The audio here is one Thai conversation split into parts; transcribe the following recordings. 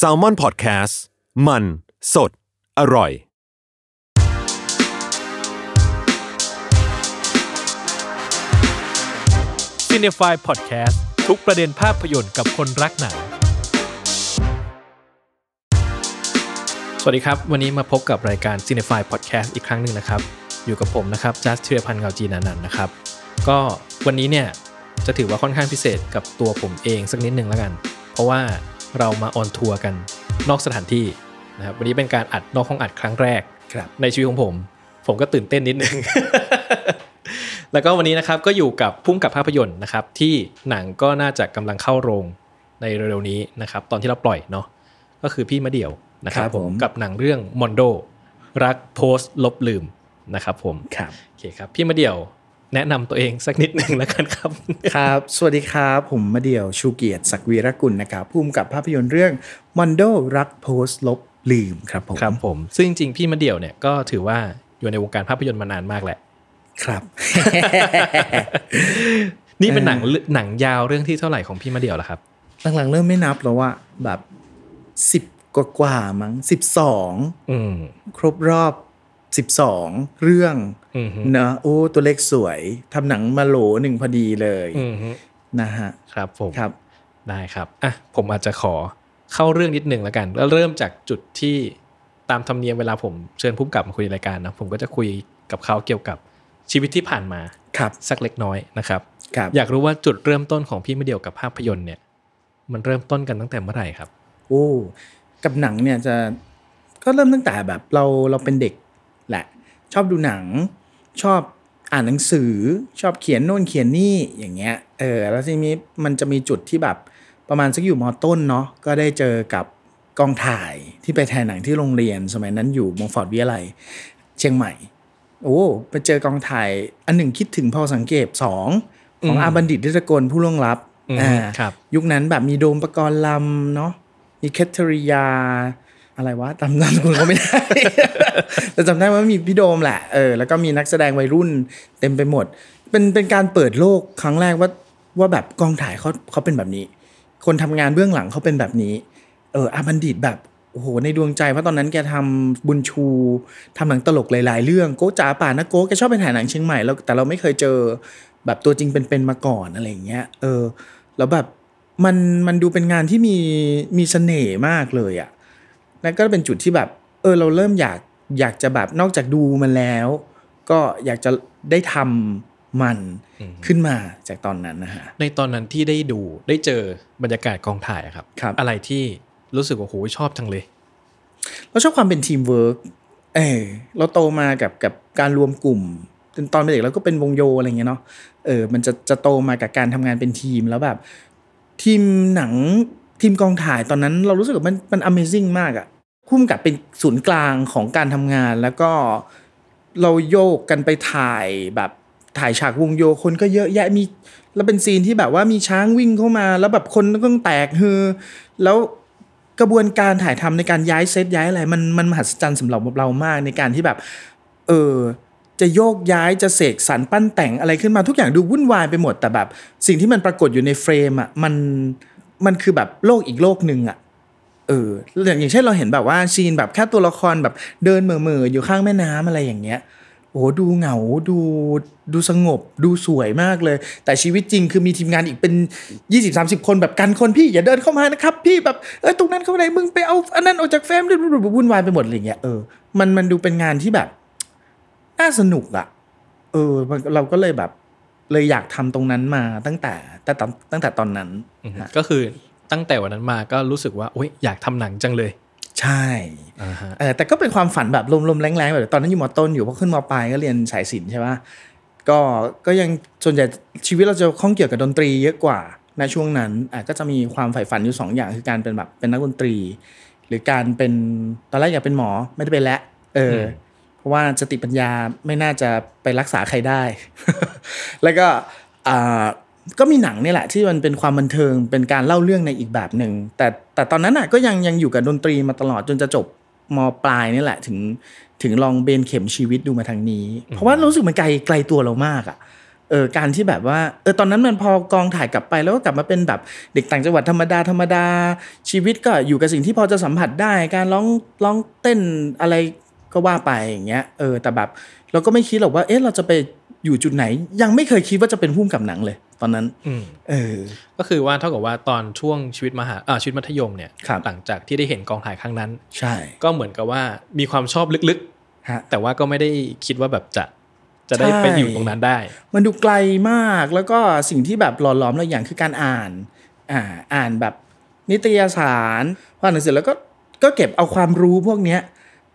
s a l ม o n PODCAST มัน สด อร่อย c i n e f y Podcast ทุกประเด็นภาพยนตร์กับคนรักหนัง สวัสดีครับ วันนี้มาพบกับรายการ c i n e f y Podcast อีกครั้งหนึ่งนะครับ อยู่กับผมนะครับจัสเทียพันธ์เงาจีนานันท์นะครับ ก็วันนี้เนี่ยจะถือว่าค่อนข้างพิเศษกับตัวผมเองสักนิดหนึ่งแล้วกัน เพราะว่าเรามา on tour กันนอกสถานที่นะครับวันนี้เป็นการอัดนอกห้องอัดครั้งแรกครับในชีวิตของผม ผมก็ตื่นเต้นนิดนึง แล้วก็วันนี้นะครับก็อยู่กับพุ่มกับภาพยนตร์นะครับ ที่หนังก็น่าจะกำลังเข้าโรงในเร็วๆนี้นะครับ ตอนที่เราปล่อยเนาะก็คือพี่มะเดี่ยวนะครับครับผผมมกับหนังเรื่องมอนโดรักโพสต์ลบลืมนะครับผมครับโอเคครับพี่มะเดี่ยว แนะนำตัวเองสักนิดหนึ่งแล้วกันครับ ครับ สวัสดีครับ ผมมาเดี่ยวชูเกียรติศักดิ์วีรกุลนะครับผู้กำกับภาพยนตร์เรื่องมอนโดรักโพสต์ลบลืมครับผมครับผม ซึ่งจริงๆ พี่มะเดี่ยวเนี่ยก็ถือว่าอยู่ในวงการภาพยนตร์มานานมากแหละ ครับ นี่เป็นหนังหนังยาวเรื่องที่เท่าไหร่ของพี่มะเดี่ยวล่ะครับ หลังๆ เริ่มไม่นับแล้วว่าแบบสิบกว่ากว่าๆมั้งสิบสองอืมครบรอบสิบสองเรื่องอือฮึ เนอะโอ้ตัวเลขสวยทำหนังมาโหลหนึ่งพอดีเลยอืมฮึนะฮะครับผมครับได้ครับอะผมอาจจะขอเข้าเรื่องนิดหนึ่งแล้วกัน แล้วเริ่มจากจุดที่ตามธรรมเนียมเวลาผมเชิญผู้กำกับมาคุยในรายการนะผมก็จะคุยกับเขาเกี่ยวกับชีวิตที่ผ่านมาครับสักเล็กน้อยนะครับครับ อยากรู้ว่าจุดเริ่มต้นของพี่ไม่เดียวกับภาพยนตร์เนี่ย มันเริ่มต้นกันตั้งแต่เมื่อไหร่ครับ โอ้กับหนังเนี่ยจะก็เริ่มตั้งแต่แบบเราเราเป็นเด็กแหละ ชอบดูหนัง ชอบอ่านหนังสือชอบเขียนโน่นเขียนนี่อย่างเงี้ยเออแล้วทีนี้มันจะมีจุดที่แบบประมาณสักอยู่มอต้นเนาะก็ได้เจอกับกองถ่ายที่ไปถ่ายหนังที่โรงเรียนสมัยนั้นอยู่มงฟอร์ดวิทยาลัยเชียงใหม่ โอ้ไปเจอกองถ่ายอันหนึ่งคิดถึงพอสังเกตสองของอืมอาบัณฑิตดิตกลผู้ล่วงลับอืมอ่าครับยุคนั้นแบบมีโดมประกรณ์ลำเนาะมีแคทเธอริยา อะไรวะจำนามสกุลเขาไม่ได้ แต่จำได้ว่ามีพี่โดมแหละเออแล้วก็มีนักแสดงวัยรุ่นเต็มไปหมด เป็นเป็นการเปิดโลกครั้งแรกว่าว่าแบบกองถ่ายเขาเขาเป็นแบบนี้ คนทำงานเบื้องหลังเขาเป็นแบบนี้ เอออาบัณฑิตแบบโอ้โหในดวงใจเพราะตอนนั้นแกทำบุญชูทำหนังตลกหลาย ๆ เรื่องโกจ๋าป่านะโกแกชอบไปถ่ายหนังเชียงใหม่แล้วแต่เราไม่เคยเจอแบบตัวจริงเป็นๆมาก่อนอะไรอย่างเงี้ยเออแล้วแบบมันมันดูเป็นงานที่มีมีเสน่ห์มากเลยอะ่ะ นั่นก็เป็นจุดที่แบบ เออเราเริ่มอยากอยากจะแบบนอกจากดูมันแล้ว ก็อยากจะได้ทำมันขึ้นมาจากตอนนั้นนะฮะในตอนนั้นที่ได้ดูได้เจอบรรยากาศกองถ่ายอะครับครับอะไรที่รู้สึกว่าโหชอบจังเลย เราชอบความเป็นทีมเวิร์กเออเราโตมากับกับการรวมกลุ่มจนตอนเป็นเด็กเราก็เป็นวงโยอะไรเงี้ยเนาะเออมันจะจะโตมากับการทำงานเป็นทีมแล้วแบบ ทีมหนังทีมกองถ่ายตอนนั้นเรารู้สึกว่ามันมัน Amazing มากอะ คุ้มกับเป็นศูนย์กลางของการทำงาน แล้วก็เราโยกกันไปถ่ายแบบถ่ายฉากวงโยคนก็เยอะแยะมีแล้วเป็นซีนที่แบบว่ามีช้างวิ่งเข้ามา แล้วแบบคนก็ต้องแตกฮือ แล้วกระบวนการถ่ายทำในการย้ายเซตย้ายอะไรมันมันมหัศจรรย์สำหรับเรามากในการที่แบบ เออจะโยกย้ายจะเสกสรรปั้นแต่งอะไรขึ้นมาทุกอย่างดูวุ่นวายไปหมดแต่แบบ สิ่งที่มันปรากฏอยู่ในเฟรมอะมันมันคือแบบโลกอีกโลกหนึ่งอะ อออย่างอย่างเช่นเราเห็นแบบว่าซีนแบบแค่ตัวละครแบบเดินเหม่อๆอยู่ข้างแม่น้ำอะไรอย่างเงี้ยโอ้โหดูเหงาดูดูสงบ ดูสวยมากเลย แต่ชีวิตจริงคือมีทีมงานอีกเป็น 20 30 คนแบบกันคนพี่อย่าเดินเข้ามานะครับ พี่แบบเออตรงนั้นเข้าไปไหนมึงไปเอาอันนั้นออกจากเฟรมวุ่นวายไปหมดอะไรอย่างเงี้ยเออมันมันดูเป็นงานที่แบบน่าสนุกอะเออมันเราก็เลยแบบเลยอยากทำตรงนั้นมาตั้งแต่แต่ตอนตั้งแต่ตอนนั้นอืมฮะก็คือ ตั้งแต่วันนั้นมาก็รู้สึกว่าโอ๊ยอยากทำหนังจังเลย ใช่อ่าฮะเออแต่ก็เป็นความฝันแบบลมๆแรงๆแบบตอนนั้นอยู่มอต้นอยู่พอขึ้นมอปลายก็เรียนสายศิลป์ใช่ปะก็ก็ยังส่วนใหญ่ชีวิตเราจะข้องเกี่ยวกับดนตรีเยอะกว่าในช่วงนั้นอะก็จะมีความใฝ่ฝันอยู่สองอย่างคือการเป็นแบบเป็นนักดนตรี หรือการเป็นตอนแรกอยากเป็นหมอไม่ได้เป็นแล้วเอออมเพราะว่าสติปัญญาไม่น่าจะไปรักษาใครได้ แล้วก็อ่า ก็มีหนังเนี่ยแหละที่มันเป็นความบันเทิงเป็นการเล่าเรื่องในอีกแบบหนึ่งแต่แต่ตอนนั้นอะก็ยังยังอยู่กับดนตรีมาตลอดจนจะจบมปลายนี่แหละถึงถึงลองเบนเข็มชีวิตดูมาทางนี้ เพราะว่ารู้สึกมันไกลไกลตัวเรามากอะเออการที่แบบว่าเออตอนนั้นมันพอกองถ่ายกลับไปแล้วก็กลับมาเป็นแบบเด็กต่างจังหวัดธรรมดาธรรมดาชีวิตก็อยู่กับสิ่งที่พอจะสัมผัสได้ การร้องร้องเต้นอะไรก็ว่าไปอย่างเงี้ยเออแต่แบบเราก็ไม่คิดหรอกว่าเอ๊ะเราจะไป อยู่จุดไหน ยังไม่เคยคิดว่าจะเป็นผู้กำกับหนังเลย ตอนนั้นอืมเออ ก็คือว่าเท่ากับว่าตอนช่วงชีวิตมหาอ่าชีวิตมัธยมเนี่ยครับหลังจากที่ได้เห็นกองถ่ายครั้งนั้น ใช่ ก็เหมือนกับว่ามีความชอบลึกฮะๆแต่ว่าก็ไม่ได้คิดว่าแบบจะจะได้ใช่ไปอยู่ตรงนั้นได้ มันดูไกลมากแล้วก็สิ่งที่แบบหล่อหลอมเราอย่างคือการอ่าน อ่าอ่านแบบนิตยสารพออ่านหนังสือแล้วก็ก็เก็บเอาความรู้พวกเนี้ย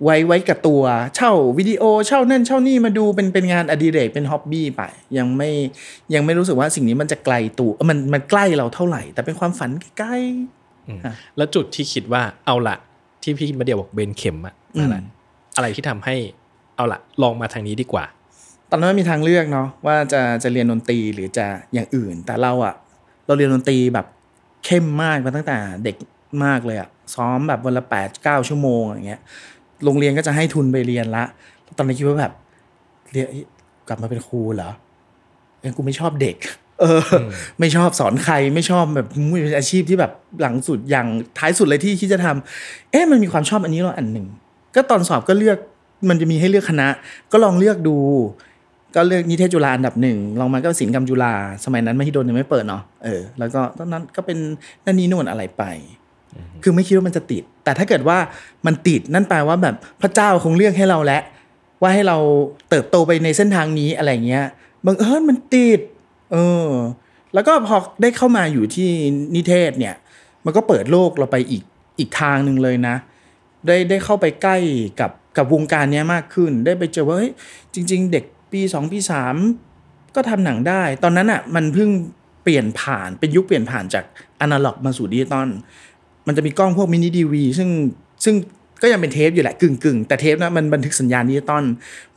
ไว้ไว้กับตัวเช่าวิดีโอเช่านั่นเช่านี่มาดูเป็นเป็นงานอดิเรกเป็นฮ็อบบี้ไป ยังไม่ยังไม่รู้สึกว่าสิ่งนี้มันจะไกลตัวเอ้อมันมันใกล้เราเท่าไหร่ แต่เป็นความฝันใกล้แล้วจุดที่คิดว่าเอาละที่พี่มาเดียวบอกเบนเข็มอะอะไรอะไรที่ทำให้เอาละลองมาทางนี้ดีกว่า ตอนนั้นมันมีทางเลือกเนาะว่าจะจะเรียนดนตรีหรือจะอย่างอื่น แต่เราอะเราเรียนดนตรีแบบเข้มมากมาตั้งแต่เด็กมากเลยอะซ้อมแบบวันละแปดเก้าชั่วโมงอย่างเงี้ย โรงเรียนก็จะให้ทุนไปเรียนละ ตอนนั้นคิดว่าแบบเรียนเอ้ยกลับมาเป็นครูเหรอเอ้ยกูไม่ชอบเด็กเอออ ไม่ชอบสอนใครไม่ชอบแบบมุ้ยเป็นอาชีพที่แบบหลังสุดอย่างท้ายสุดเลยที่คิดจะทำเอ๊ะมันมีความชอบอันนี้เราอันหนึ่งก็ตอนสอบก็เลือกมันจะมีให้เลือกคณะ ก็ลองเลือกดู ก็เลือกนิเทศจุฬาอันดับหนึ่งลองมาก็ศิลปกรรมจุฬาสมัยนั้นมหิดลยังไม่เปิดเนาะเออแล้วก็ตอนนั้นก็เป็นนั่นนี่นู่นอะไรไป คือไม่คิดว่ามันจะติด แต่ถ้าเกิดว่ามันติดนั่นแปลว่าแบบพระเจ้าคงเลือกให้เราแล้วว่าให้เราเติบโตไปในเส้นทางนี้อะไรเงี้ยบังเอิญมันติด เออ แล้วก็พอได้เข้ามาอยู่ที่นิเทศเนี่ย มันก็เปิดโลกเราไปอีกอีกทางหนึ่งเลยนะ ได้ได้เข้าไปใกล้กับกับวงการเนี้ยมากขึ้น ได้ไปเจอว่าเฮ้ยจริง ๆ เด็กปีสองปีสามก็ทำหนังได้ ตอนนั้นอะมันเพิ่งเปลี่ยนผ่านเป็นยุคเปลี่ยนผ่านจากอนาล็อกมาสู่ดิจิตอล มันจะมีกล้องพวก mini DV ซึ่งซึ่งก็ยังเป็นเทปอยู่แหละกึ่งกึ่งแต่เทปนะมันบันทึกสัญญาณดิจิตอล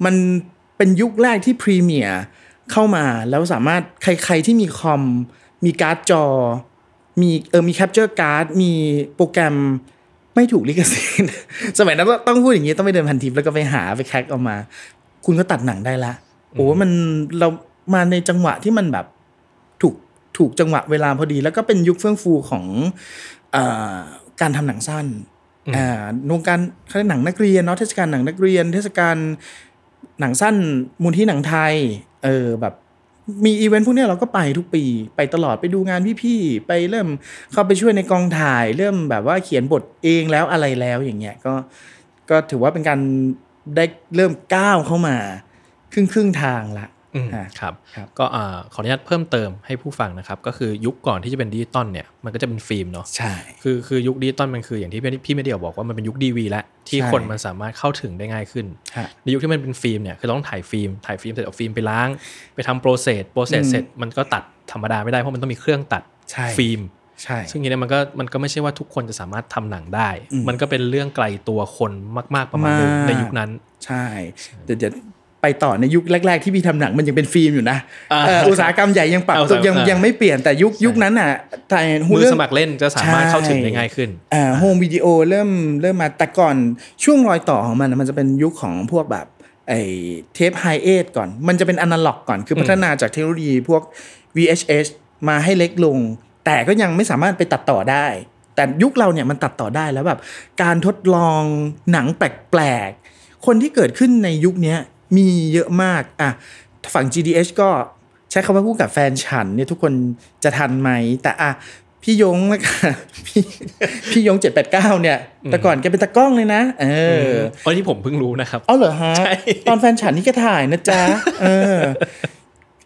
มันเป็นยุคแรกที่ Premiere เข้ามาแล้วสามารถใคร ๆที่มีคอม มีการ์ดจอ มีเออมี capture card มีโปรแกรมไม่ถูกลิขสิทธิ์สมัยนั้นต้องพูดอย่างนี้ต้องไปเดินพันธุ์ทิพย์แล้วก็ไปหาไปแคร็กเอามา คุณก็ตัดหนังได้ละโอ้มันเรามาในจังหวะที่มันแบบถูกถูกจังหวะเวลาพอดี แล้วก็เป็นยุคเฟื่องฟูของ การทำหนังสั้นอ่าวงการเขาเรียกหนังนักเรียนเนาะเทศกาลหนังนักเรียน เทศกาลหนังสั้นมูลที่หนังไทย เออแบบมีอีเวนต์พวกเนี้ยเราก็ไปทุกปีไปตลอดไปดูงานพี่ๆไปเริ่มเข้าไปช่วยในกองถ่าย เริ่มแบบว่าเขียนบทเองแล้วอะไรแล้วอย่างเงี้ยก็ก็ถือว่าเป็นการได้เริ่มก้าวเข้ามา ครึ่งครึ่งๆทางละอืมอะ ครับครับก็อ่าขออนุญาตเพิ่มเติมให้ผู้ฟังนะครับ ก็คือยุคก่อนที่จะเป็นดิจิตอลเนี่ยมันก็จะเป็นฟิล์มเนาะใช่คือคือยุคดิจิตอลมันคืออย่างที่พี่พี่มะเดี่ยวบอกว่ามันเป็นยุค DV แล้วที่ใช่คนมันสามารถเข้าถึงได้ง่ายขึ้นฮะในยุคที่มันเป็นฟิล์มเนี่ยคือต้องถ่ายฟิล์มถ่ายฟิล์มเสร็จเอาฟิล์มไปล้าง ไปทำ process process อืมเสร็จมันก็ตัดธรรมดาไม่ได้เพราะมันต้องมีเครื่องตัดใช่ฟิล์มใช่ซึ่งทีนี้มันก็มันก็ไม่ใช่ว่าทุกคนจะสามารถทำหนังได้อืมมันก็เป็นเรื่องไกลตัวคนมาก ๆประมาณหนึงมากในยุคนั้น ใช่เดี๋ยวเดี๋ยว ไปต่อในยุคแรก ๆ ที่พี่ทำหนังมันยังเป็นฟิล์มอยู่นะอ่าเอออุตสาหกรรมใหญ่ยังปรับเอาตัวยังอ่ายัยังไม่เปลี่ยนแต่ยุคยุคนั้นอะถ่ายมือเรื่องสมัครเล่นจะสามารถเข้าถึงได้ง่ายขึ้นอ่าโฮมวิดีโอเริ่มเริ่มมาแต่ก่อนช่วงรอยต่อของมันนะมันจะเป็นยุคของพวกแบบไอ้เทปไฮเอทก่อน มันจะเป็นอนาล็อกก่อนคือพัฒนาจากเทคโนโลยีพวก VHS มาให้เล็กลง แต่ก็ยังไม่สามารถไปตัดต่อได้ แต่ยุคเราเนี่ยมันตัดต่อได้แล้วแบบการทดลองหนังแปลกๆคนที่เกิดขึ้นในยุคเนี้ย มีเยอะมากอะฝั่ง GDH ก็ใช้คำว่าพูดกับแฟนฉันเนี่ยทุกคนจะทันไหม แต่อะพี่ยงแล้วกันพี่พี่ยงเจ็ดแปดเก้าเนี่ย แต่ก่อนแกเป็นตากล้องเลยนะ เอออ๋อที่ผมเพิ่งรู้นะครับเอาเหรอฮะใช่ตอนแฟนฉันนี่ก็ถ่ายนะจ๊ะ เออ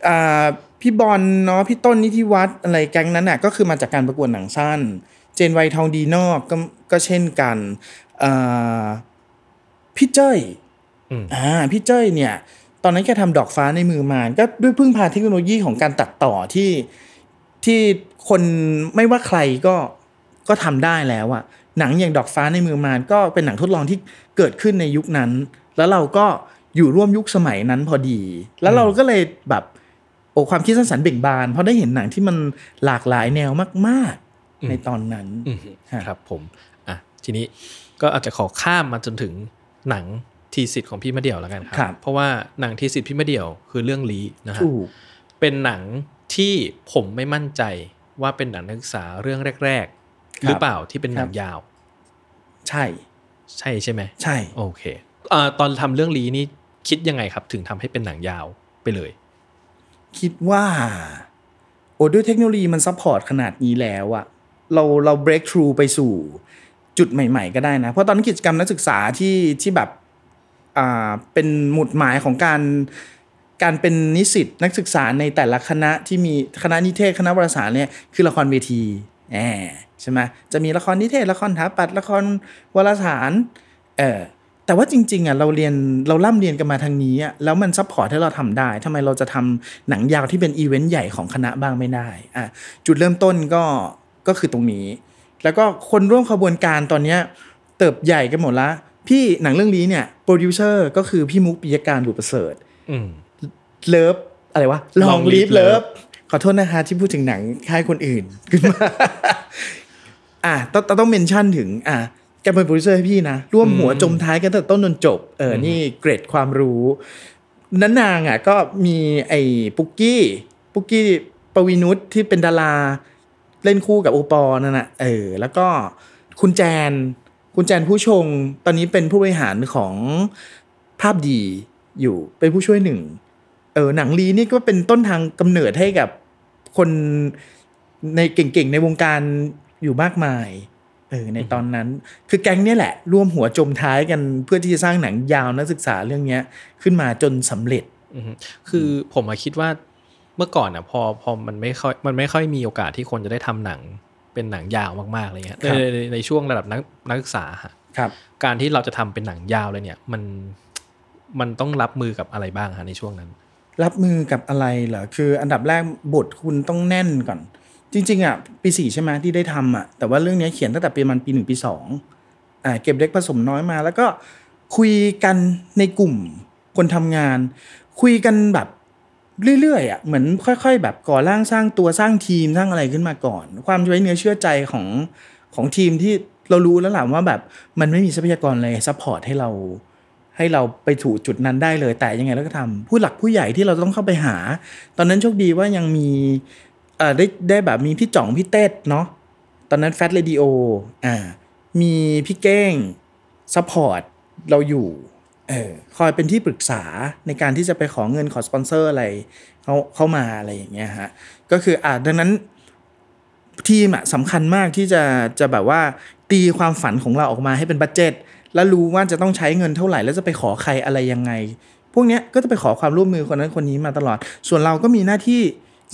อ่า พี่บอลเนาะพี่ต้นนิธิวัฒน์อะไรแก๊งนั้นน่ะ ก็คือมาจากการประกวดหนังสั้น เจนไวยทองดีนอกก็ก็เช่นกันอ่าพี่เจ้ย อืมอ่าพี่เจ้ยเนี่ย ตอนนั้นแกทำดอกฟ้าในมือมานก็ด้วยพึ่งพาเทคโนโลยีของการตัดต่อที่ที่คนไม่ว่าใครก็ก็ทำได้แล้วอะหนังอย่างดอกฟ้าในมือมารก็เป็นหนังทดลองที่เกิดขึ้นในยุคนั้น แล้วเราก็อยู่ร่วมยุคสมัยนั้นพอดี แล้วเราก็เลยแบบโอ้ความคิดสร้างสรรค์เบ่งบาน เพราะได้เห็นหนังที่มันหลากหลายแนวมาก ๆ ในตอนนั้นอืมฮะครับผมอะทีนี้ก็อาจจะขอข้ามมาจนถึงหนัง ทีสิทธิ์ของพี่มะเดี่ยวแล้วกันครัครับ เพราะว่าหนังทีสิทธิ์พี่มะเดี่ยวคือเรื่องลีนะฮะถูกเป็นหนังที่ผมไม่มั่นใจว่าเป็นหนังนักศึกษาเรื่องแรก ๆ หรือเปล่าที่เป็นหนังครับยาว ใช่ ใช่ใช่ไหมใช่ โอเคอ่าตอนทำเรื่องลี้นี่คิดยังไงครับ ถึงทำให้เป็นหนังยาวไปเลย คิดว่าโอ้ด้วยเทคโนโลยีมัน support ขนาดนี้แล้วอะเราเรา break through ไปสู่จุดใหม่ ๆ ก็ได้นะ เพราะตอนนั้นกิจกรรมนักศึกษาที่ที่แบบอ่า เป็นหมุดหมายของการการเป็นนิสิตนักศึกษาในแต่ละคณะที่มีคณะนิเทศคณะวารสารเนี่ยคือละครเวทีแหมใช่ไหมจะมีละครนิเทศละครถาปัดละครวารสารเออแต่ว่าจริงๆอะเราเรียนเราล่ำเรียนกันมาทางนี้อะแล้วมัน support ให้เราทำได้ทำไมเราจะทำหนังยาวที่เป็นอีเวนต์ใหญ่ของคณะบ้างไม่ได้อะจุดเริ่มต้นก็ก็คือตรงนี้ แล้วก็คนร่วมขบวนการตอนเนี้ยเติบใหญ่กันหมดละ พี่หนังเรื่องนี้เนี่ยโปรดิวเซอร์ก็คือพี่มุกปิยการบุตรประเสริฐอืมLove อะไรวะ Long Long Live Live Love Love ขอโทษนะคะที่พูดถึงหนังค่ายคนอื่นขึ้นมาอะต้องต้องต้อง mention ถึง อะแกเป็นโปรดิวเซอร์ให้พี่นะร่วมหัวจมท้ายกันตั้งแต่ต้นจนจบเออนี่เกรดความรู้นั้นนางอะก็มีไอ้ปุกกี้ปุกกี้ปวีนุชที่เป็นดารา เล่นคู่กับโอปอล์นั่นน่ะเออ แล้วก็คุณแจน คุณแจนผู้ชงตอนนี้เป็นผู้บริหารของภาพดีอยู่เป็นผู้ช่วยหนึ่งเออหนังลีนี่ก็เป็นต้นทางกำเนิดให้กับคนในเก่งๆ ในวงการอยู่มากมายเออในตอนนั้น คือแก๊งเนี่ยแหละ ร่วมหัวจมท้ายกันเพื่อที่จะสร้างหนังยาวนักศึกษาเรื่องเนี้ย ขึ้นมาจนสำเร็จคือผมคิดว่าเมื่อก่อนอะพอพอมันไม่ค่อยมันไม่ค่อยมีโอกาสที่คนจะได้ทำหนัง เป็นหนังยาวมากๆอะไรเงี้ยครับในในในช่วงระดับนักนักศึกษาฮะครับ การที่เราจะทำเป็นหนังยาวเลยเนี่ย มันมันต้องรับมือกับอะไรบ้างฮะในช่วงนั้น รับมือกับอะไรเหรอคือ อันดับแรกบทคุณต้องแน่นก่อน จริง ๆอะปีสี่ใช่ไหมที่ได้ทำอะแต่ว่าเรื่องเนี้ยเขียนตั้งแต่ปีมันปีหนึ่งปีสองอ่าเก็บเล็กผสมน้อยมา แล้วก็คุยกันในกลุ่มคนทำงาน คุยกันแบบ เรื่อยๆอะเหมือนค่อย ๆ แบบก่อร่างสร้างตัวสร้างทีมสร้างอะไรขึ้นมาก่อน ความไว้เนื้อเชื่อใจของของทีมที่เรารู้แล้วแหละว่าแบบมันไม่มีทรัพยากรอะไร support ให้เราให้เราไปถูกจุดนั้นได้เลยแต่ยังไงเราก็ทำผู้หลักผู้ใหญ่ที่เราต้องเข้าไปหา ตอนนั้นโชคดีว่ายังมีเอ่อได้ได้แบบมีพี่จ๋องพี่เต้เนาะตอนนั้นแฟ t เรดิโออ่ามีพี่เก้ง support เราอยู่ เออคอยเป็นที่ปรึกษาในการที่จะไปขอเงินขอสปอนเซอร์อะไรเขาเข้ามาอะไรอย่างเงี้ยฮะก็คืออ่าดังนั้นทีมอะสำคัญมากที่จะจะแบบว่าตีความฝันของเราออกมาให้เป็น budget แล้วรู้ว่าจะต้องใช้เงินเท่าไหร่ แล้วจะไปขอใครอะไรยังไง พวกเนี้ยก็จะไปขอความร่วมมือคนนั้นคนนี้มาตลอด ส่วนเราก็มีหน้าที่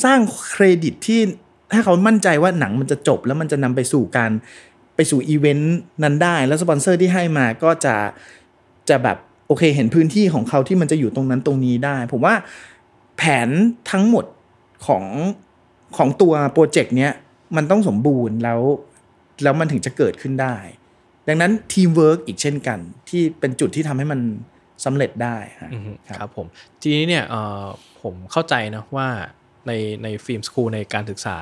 สร้างเครดิตที่ให้เขามั่นใจว่าหนังมันจะจบแล้วมันจะนำไปสู่การไปสู่อีเวนต์นั้นได้ แล้วสปอนเซอร์ที่ให้มาก็จะจะแบบ โอเค เห็นพื้นที่ของเขาที่มันจะอยู่ตรงนั้นตรงนี้ได้ ผมว่าแผนทั้งหมดของของตัว project เนี้ยมันต้องสมบูรณ์แล้ว แล้วมันถึงจะเกิดขึ้นได้ ดังนั้นทีมเวิร์กอีกเช่นกัน ที่เป็นจุดที่ทำให้มันสำเร็จได้ฮะอือฮึครับครับผมทีนี้เนี่ยเอ่อผมเข้าใจนะว่าในใน film school ในการศึกษา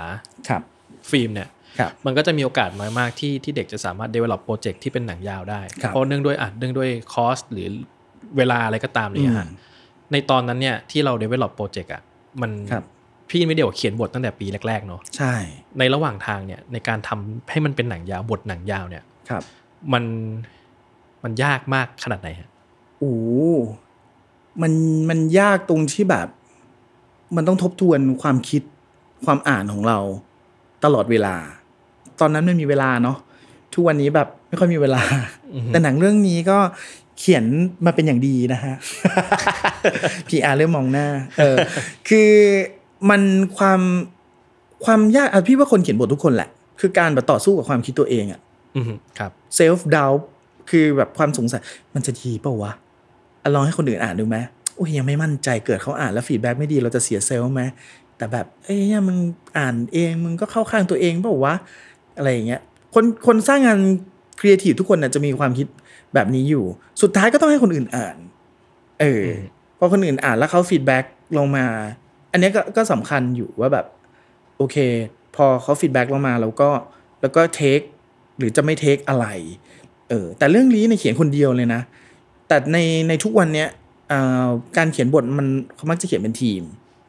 ครับฟิล์มเนี่ยครับมันก็จะมีโอกาสน้อยมากที่ที่เด็กจะสามารถ develop project ที่เป็นหนังยาวได้ครับเพราะเนื่องด้วยอะเนื่องด้วยคอสหรือ เวลาอะไรก็ตามเนี่ยฮะอืมในตอนนั้นเนี่ยที่เรา develop โปรเจกต์อะมันครับพี่ไม่เดียวเขียนบทตั้งแต่ปีแรก ๆ เนาะใช่ ในระหว่างทางเนี่ยในการทำให้มันเป็นหนังยาวบทหนังยาวเนี่ยครับ มันมันยากมากขนาดไหนฮะโอ้มันมันยากตรงที่แบบ มันต้องทบทวนความคิดความอ่านของเราตลอดเวลา ตอนนั้นไม่มีเวลาเนาะทุกวันนี้แบบไม่ค่อยมีเวลา แต่หนังเรื่องนี้ก็ เขียนมาเป็นอย่างดีนะฮะ PR เริ่มมองหน้า เออ คือมันความความยากอะพี่ว่าคนเขียนบททุกคนแหละ คือการแบบต่อสู้กับความคิดตัวเองอะอือฮึครับ self-doubt คือแบบความสงสัย มันจะดีเปล่าวะอะลองให้คนอื่นอ่านดูไหมโอ้ยยังไม่มั่นใจเกิดเขาอ่านแล้ว feedback ไม่ดีเราจะเสีย self ไหมแต่แบบเอ้ยเนี่ยมึงอ่านเองมึงก็เข้าข้างตัวเองเปล่าวะอะไรอย่างเงี้ยคนคนสร้างงานครีเอทีฟทุกคนน่ะจะมีความคิด แบบนี้อยู่ สุดท้ายก็ต้องให้คนอื่นอ่าน เอออพอคนอื่นอ่านแล้วเขา feedback ลงมา อันเนี้ยก็ก็สำคัญอยู่ว่าแบบ โอเค พอเขา feedback ลงมาแล้วก็แล้วก็ take หรือจะไม่ take อะไร เออ แต่เรื่องนี้เนี่ยเขียนคนเดียวเลยนะ แต่ในในทุกวันเนี้ยอ่าการเขียนบทมันเขามักจะเขียนเป็นทีม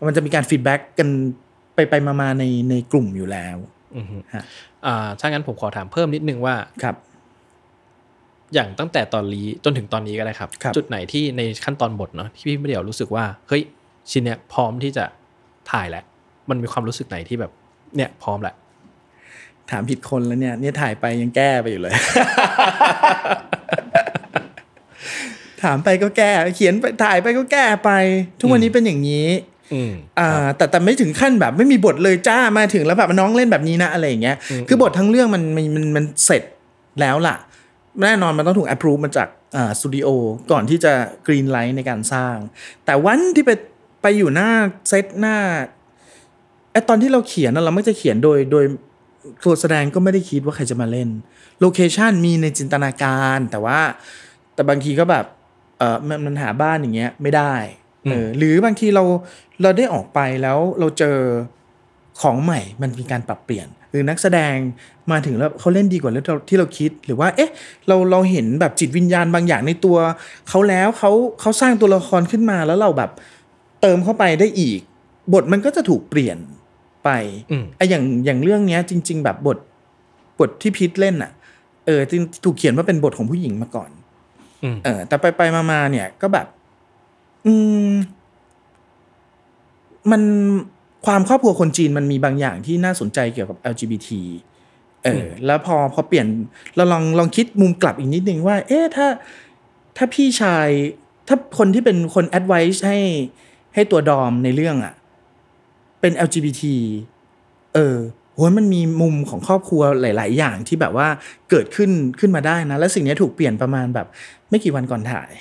มันจะมีการ feedback กันไปไปมามาในในกลุ่มอยู่แล้วอือฮึฮะอ่าถ้างั้นผมขอถามเพิ่มนิดนึงว่าครับ อย่างตั้งแต่ตอนนี้จนถึงตอนนี้ก็ได้ครับครับจุดไหนที่ในขั้นตอนบทเนาะที่พี่มะเดี่ยวรู้สึกว่าเฮ้ยชิ้นเนี้ยพร้อมที่จะถ่ายแล้วมันมีความรู้สึกไหนที่แบบเนี่ยพร้อมแหละถามผิดคนแล้วเนี่ยเนี่ยถ่ายไปยังแก้ไปอยู่เลย ถามไปก็แก้ เขียนไปถ่ายไปก็แก้ไป ทุกวันนี้เป็นอย่างนี้อืมอ่าแต่แต่ไม่ถึงขั้นแบบไม่มีบทเลยจ้ามาถึงแล้วแบบน้องเล่นแบบนี้นะอะไรอย่างเงี้ยคือบททั้งเรื่องมันมันมันมันเสร็จแล้วล่ะ แน่นอนมันต้องถูก approve มาจากอ่าสตูดิโอก่อนที่จะกรีนไลท์ในการสร้าง แต่วันที่ไปไปอยู่หน้าเซตหน้าไอตอนที่เราเขียนน่ะเราไม่จะเขียนโดยโดยตัวแสดงก็ไม่ได้คิดว่าใครจะมาเล่นโลเคชันมีในจินตนาการแต่ว่า แต่บางทีก็แบบเออมันมันหาบ้านอย่างเงี้ยไม่ได้เออหรือบางทีเราเราได้ออกไปแล้วเราเจอของใหม่มันมีการปรับเปลี่ยน หรือนักแสดงมาถึงแล้วเขาเล่นดีกว่าที่เราที่เราคิด หรือว่า เอ๊ะ เราเราเห็นแบบจิตวิญญาณบางอย่างในตัวเขาแล้วเขาเขาสร้างตัวละครขึ้นมาแล้วเราแบบเติมเข้าไปได้อีก บทมันก็จะถูกเปลี่ยนไปอืมไอ้อย่างอย่างเรื่องเนี้ย จริง ๆ แบบบทบทที่พีทเล่นอะ เออจริงถูกเขียนว่าเป็นบทของผู้หญิงมาก่อนอืมเออ แต่ไปไปมามาเนี่ย ก็แบบ อืม มัน ความครอบครัวคนจีนมันมีบางอย่างที่น่าสนใจเกี่ยวกับ LGBT เออแล้วพอพอเปลี่ยนเราลองลองคิดมุมกลับอีกนิดนึงว่า เอ๊ะถ้าถ้าพี่ชายถ้าคนที่เป็นคน advice ให้ให้ตัวดอมในเรื่องอะเป็น LGBT เออโหมันมีมุมของครอบครัวหลาย ๆ อย่างที่แบบว่าเกิดขึ้นขึ้นมาได้นะ และสิ่งนี้ถูกเปลี่ยนประมาณแบบ ไม่กี่วันก่อนถ่าย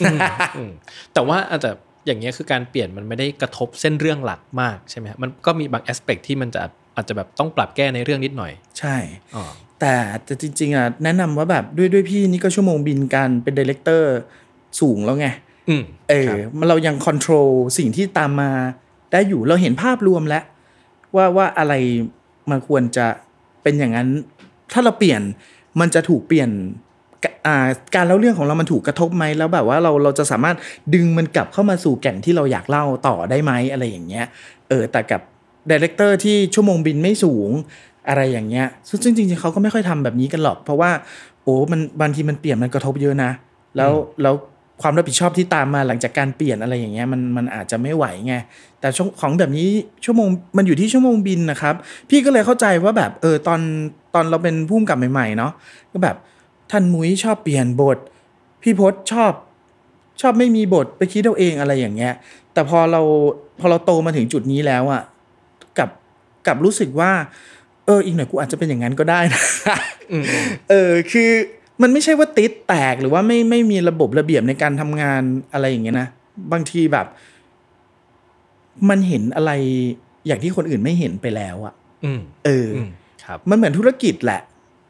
อืมแต่ว่าอาจจะ อย่างเงี้ยคือการเปลี่ยนมันไม่ได้กระทบเส้นเรื่องหลักมากใช่ไหมฮะมันก็มีบางแอสเปกที่มันจะอาจจะแบบต้องปรับแก้ในเรื่องนิดหน่อย ใช่อ๋อแต่แต่จริงๆอะแนะนำว่าแบบด้วยด้วยพี่นี่ก็ชั่วโมงบินการเป็นดีเลกเตอร์สูงแล้วไงอืมเออครับมันเรายัง control สิ่งที่ตามมาได้อยู่เราเห็นภาพรวมแล้วว่าว่าอะไรมันควรจะเป็นอย่างนั้น ถ้าเราเปลี่ยนมันจะถูกเปลี่ยน กอ่าการเล่าเรื่องของเรามันถูกกระทบไหมแล้วแบบว่าเราเราจะสามารถดึงมันกลับเข้ามาสู่แก่นที่เราอยากเล่าต่อได้ไหมอะไรอย่างเงี้ยเออแต่กับ director ที่ชั่วโมงบินไม่สูงอะไรอย่างเงี้ยซึ่งซึ่งจริงๆเขาก็ไม่ค่อยทำแบบนี้กันหรอก เพราะว่าโอ้มันบางทีมันเปลี่ยนมันกระทบเยอะนะ แล้วแล้วความรับผิดชอบที่ตามมาหลังจากการเปลี่ยนอะไรอย่างเงี้ยมันมันอาจจะไม่ไหวไงแต่ช่วงของแบบนี้ชั่วโมงมันอยู่ที่ชั่วโมงบินนะครับ พี่ก็เลยเข้าใจว่าแบบเออตอนตอนเราเป็นผู้กำกับใหม่ๆเนาะก็แบบ ท่านมุ้ยชอบเปลี่ยนบท พี่พศชอบชอบไม่มีบทไปคิดเอาเองอะไรอย่างเงี้ย แต่พอเราพอเราโตมาถึงจุดนี้แล้วอะกับกับรู้สึกว่า เอออีกหน่อยกูอาจจะเป็นอย่างนั้นก็ได้นะเออคือมันไม่ใช่ว่าติดแตกหรือว่าไม่ไม่มีระบบระเบียบในการทำงานอะไรอย่างเงี้ยนะบางทีแบบ มันเห็นอะไรอย่างที่คนอื่นไม่เห็นไปแล้วอะอืมเออออืมครับ มันเหมือนธุรกิจแหละ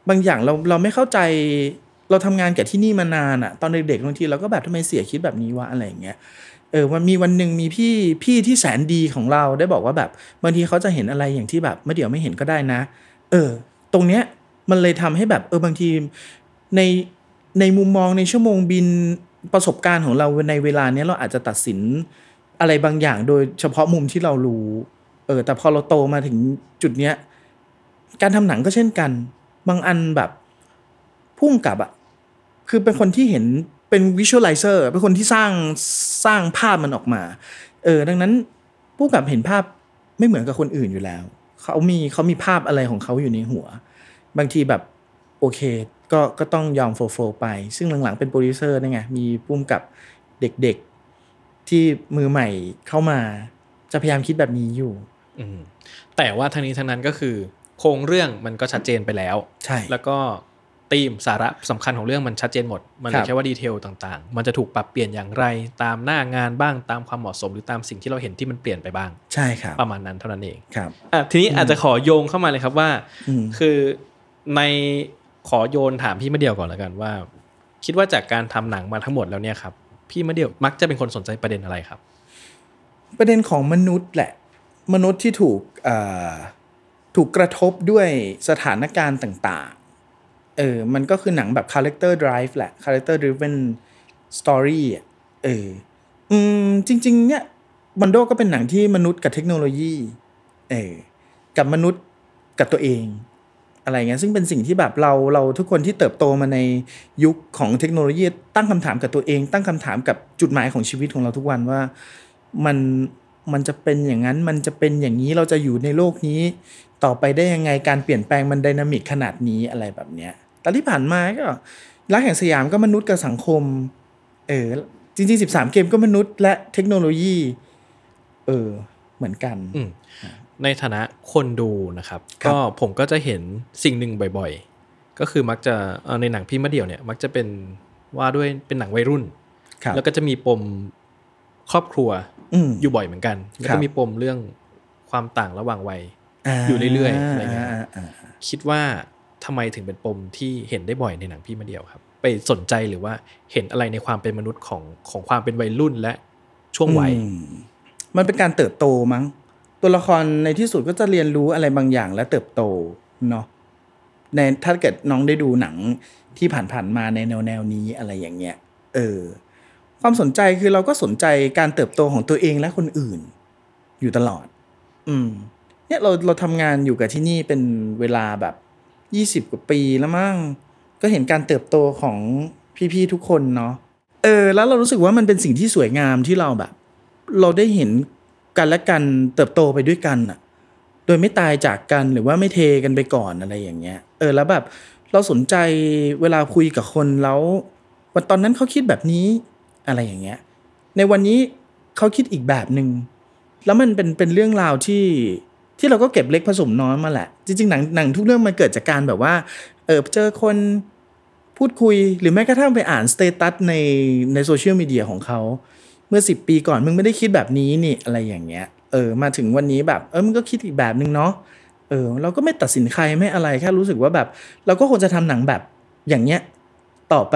บางอย่างเราเราไม่เข้าใจเราทำงานกับที่นี่มานานอะตอนเด็กๆบางทีเราก็แบบทำไมเสียคิดแบบนี้วะอะไรอย่างเงี้ยเออมันมีวันหนึ่งมีพี่พี่ที่แสนดีของเราได้บอกว่าแบบบางทีเขาจะเห็นอะไรอย่างที่แบบไม่เดี๋ยวไม่เห็นก็ได้นะ เออ ตรงเนี้ยมันเลยทำให้แบบเออบางทีในในมุมมองในชั่วโมงบินประสบการณ์ของเราในเวลาเนี้ยเราอาจจะตัดสินอะไรบางอย่างโดยเฉพาะมุมที่เรารู้ เออ แต่พอเราโตมาถึงจุดเนี้ยการทำหนังก็เช่นกัน บางอันแบบพุ่งกับอะคือเป็นคนที่เห็นเป็น visualizer เป็นคนที่สร้างสร้างภาพมันออกมา เออ ดังนั้นผู้กำกับเห็นภาพไม่เหมือนกับคนอื่นอยู่แล้ว เขามีเขามีภาพอะไรของเขาอยู่ในหัว บางทีแบบโอเค ก็ก็ต้องยอมโฟโฟไป ซึ่งหลังๆเป็นโปรดิวเซอร์นี่ไงมีพุ่มกับเด็กๆที่มือใหม่เข้ามาจะพยายามคิดแบบนี้อยู่อืแต่ว่าทั้งนี้ทั้งนั้นก็คือ โครงเรื่องมันก็ชัดเจนไปแล้ว ใช่ แล้วก็ธีมสาระสำคัญของเรื่องมันชัดเจนหมด มันเหลืครัอบแค่ว่าดีเทลต่างๆ มันจะถูกปรับเปลี่ยนอย่างไรตามหน้างานบ้างตามความเหมาะสม หรือตามสิ่งที่เราเห็นที่มันเปลี่ยนไปบ้าง ใช่ครับ ประมาณนั้นเท่านั้นเอง ครับอะทีนี้อาจจะขอโยงเข้ามาเลยครับว่าอืมคือในขอโยนถามพี่มะเดี่ยวก่อนแล้วกันว่า คิดว่าจากการทำหนังมาทั้งหมดแล้วเนี่ยครับพี่มะเดี่ยวมักจะเป็นคนสนใจประเด็นอะไรครับ ประเด็นของมนุษย์แหละ มนุษย์ที่ถูกเอ่อ ถูกกระทบด้วยสถานการณ์ต่างๆ เออ มันก็คือหนังแบบ character drive แหละ character driven story อะเออ อืม จริง ๆ เนี่ยบันโดก็เป็นหนังที่มนุษย์กับเทคโนโลยี เออ กับมนุษย์กับตัวเอง อะไรเงี้ย ซึ่งเป็นสิ่งที่แบบเรา เราทุกคนที่เติบโตมาในยุคของเทคโนโลยี ตั้งคำถามกับตัวเอง ตั้งคำถามกับจุดหมายของชีวิตของเราทุกวันว่า มัน มันจะเป็นอย่างนั้นมันจะเป็นอย่างนี้เราจะอยู่ในโลกนี้ ต่อไปได้ยังไงการเปลี่ยนแปลงมันไดนามิกขนาดนี้อะไรแบบเนี้ยแต่ที่ผ่านมาก็รักแห่งสยามก็มนุษย์กับสังคมเออจริงๆ 13 เกมก็มนุษย์และเทคโนโลยี เออ เหมือนกันอืมในฐานะคนดูนะครับครับก็ผมก็จะเห็นสิ่งหนึ่งบ่อยๆ ก็คือมักจะเอ่อในหนังพี่มะเดี่ยวเนี่ย มักจะเป็นว่าด้วยเป็นหนังวัยรุ่นครับแล้วก็จะมีปมครอบครัว อืมอยู่บ่อยเหมือนกันแล้วครัก็บมีปมเรื่องความต่างระหว่างวัยอยู่เรื่อยๆอะไรเงี้ยาอ่าคิดว่าทำไมถึงเป็นปมที่เห็นได้บ่อยในหนังพี่มาเดียวครับ ไปสนใจหรือว่าเห็นอะไรในความเป็นมนุษย์ของของความเป็นวัยรุ่นและช่วงวัยอืมมันเป็นการเติบโตมั้ง ตัวละครในที่สุดก็จะเรียนรู้อะไรบางอย่างและเติบโตเนาะในถ้าเกิดน้องได้ดูหนังที่ผ่านๆมาในแนวแนวๆนี้อะไรอย่างเงี้ย เออ ความสนใจคือเราก็สนใจการเติบโตของตัวเองและคนอื่น อยู่ตลอด อืม เนี่ยเราเราทำงานอยู่กับที่นี่เป็นเวลาแบบยี่สิบกว่าปีแล้วมั้งก็เห็นการเติบโตของพี่ๆทุกคนเนาะเออ แล้วเรารู้สึกว่ามันเป็นสิ่งที่สวยงามที่เราแบบ เราได้เห็นกันและกันเติบโตไปด้วยกันอะโดยไม่ตายจากกันหรือว่าไม่เทกันไปก่อนอะไรอย่างเงี้ย เออแล้วแบบ เราสนใจเวลาคุยกับคนแล้ววันตอนนั้นเขาคิดแบบนี้ อะไรอย่างเงี้ย ในวันนี้เขาคิดอีกแบบหนึ่งแล้วมันเป็นเป็นเรื่องราวที่ที่เราก็เก็บเล็กผสมน้อยมาแหละ จริงๆหนังหนังทุกเรื่องมันเกิดจากการแบบว่า เออเจอคนพูดคุยหรือแม้กระทั่งไปอ่าน status ในในโซเชียลมีเดียของเขา เมื่อสิบปีก่อนมึงไม่ได้คิดแบบนี้นี่อะไรอย่างเงี้ยเออมาถึงวันนี้แบบเออมึงก็คิดอีกแบบนึงเนาะเออเราก็ไม่ตัดสินใครไม่อะไรแค่รู้สึกว่าแบบ เราก็ควรจะทำหนังแบบอย่างเงี้ย ต่อไป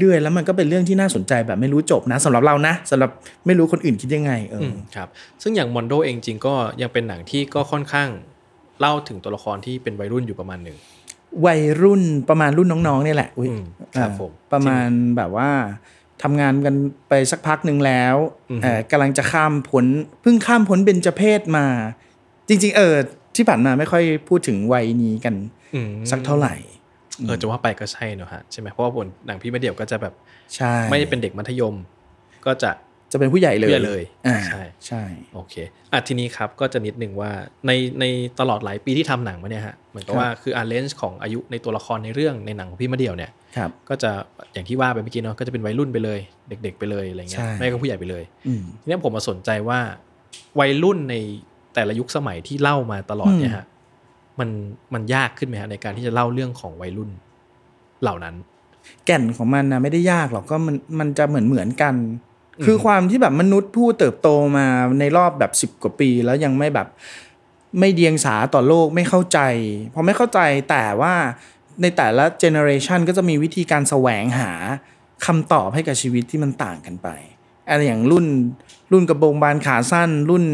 เรื่อยๆ แล้วมันก็เป็นเรื่องที่น่าสนใจแบบไม่รู้จบนะสำหรับเรานะสำหรับไม่รู้คนอื่นคิดยังไงเอออือมครับซึ่งอย่าง MONDO เองจริงก็ยังเป็นหนังที่ก็ค่อนข้างเล่าถึงตัวละครที่เป็นวัยรุ่นอยู่ประมาณหนึ่งวัยรุ่นประมาณรุ่นน้องๆเนี่ยแหละอุ๊ยอืมครับอ่าผมประมาณแบบว่าทำงานกันไปสักพักหนึ่งแล้วอือฮึเอ่อกำลังจะข้ามพ้นเพิ่งข้ามพ้นเบญจเพศมา จริง ๆ เออที่ผ่านมาไม่ค่อยพูดถึงวัยนี้กันอืมสักเท่าไหร่ เออจะว่าไปก็ใช่เนอะฮะใช่ไหมเพราะว่าบนหนังพี่มาเดี่ยวก็จะแบบใช่ไม่ได้เป็นเด็กมัธยม ก็จะจะเป็นผู้ใหญ่เลยผู้ใหญ่เลยอ่าใช่ใช่โอเคอะทีนี้ครับก็จะนิดนึงว่าในในตลอดหลายปีที่ทำหนังมาเนี่ยฮะเหมือนกับว่าคืออาร์เลนจ์ของอายุในตัวละครในเรื่องในหนังของพี่มาเดี่ยวเนี่ยครับก็จะอย่างที่ว่าไปเมื่อกี้เนาะก็จะเป็นวัยรุ่นไปเลย เด็ก ๆ ไปเลยอะไรเงี้ยใช่ไม่ก็ผู้ใหญ่ไปเลยอืมทีนี้ผมมาสนใจว่าวัยรุ่นในแต่ละยุคสมัยที่เล่ามาตลอดเนี่ยฮะ มันมันยากขึ้นไหมฮะในการที่จะเล่าเรื่องของวัยรุ่นเหล่านั้น แก่นของมันนะไม่ได้ยากหรอกก็มันมันจะเหมือนเหมือนกัน คือความที่แบบมนุษย์ผู้เติบโตมาในรอบแบบสิบ10กว่าปีแล้วยังไม่แบบไม่เดียงสาต่อโลกไม่เข้าใจพอไม่เข้าใจแต่ว่าในแต่ละเจเนอเรชันก็จะมีวิธีการแสวงหาคำตอบให้กับชีวิตที่มันต่างกันไปอะไรอย่างรุ่นรุ่นกระโปรงบานขาสั้นรุ่น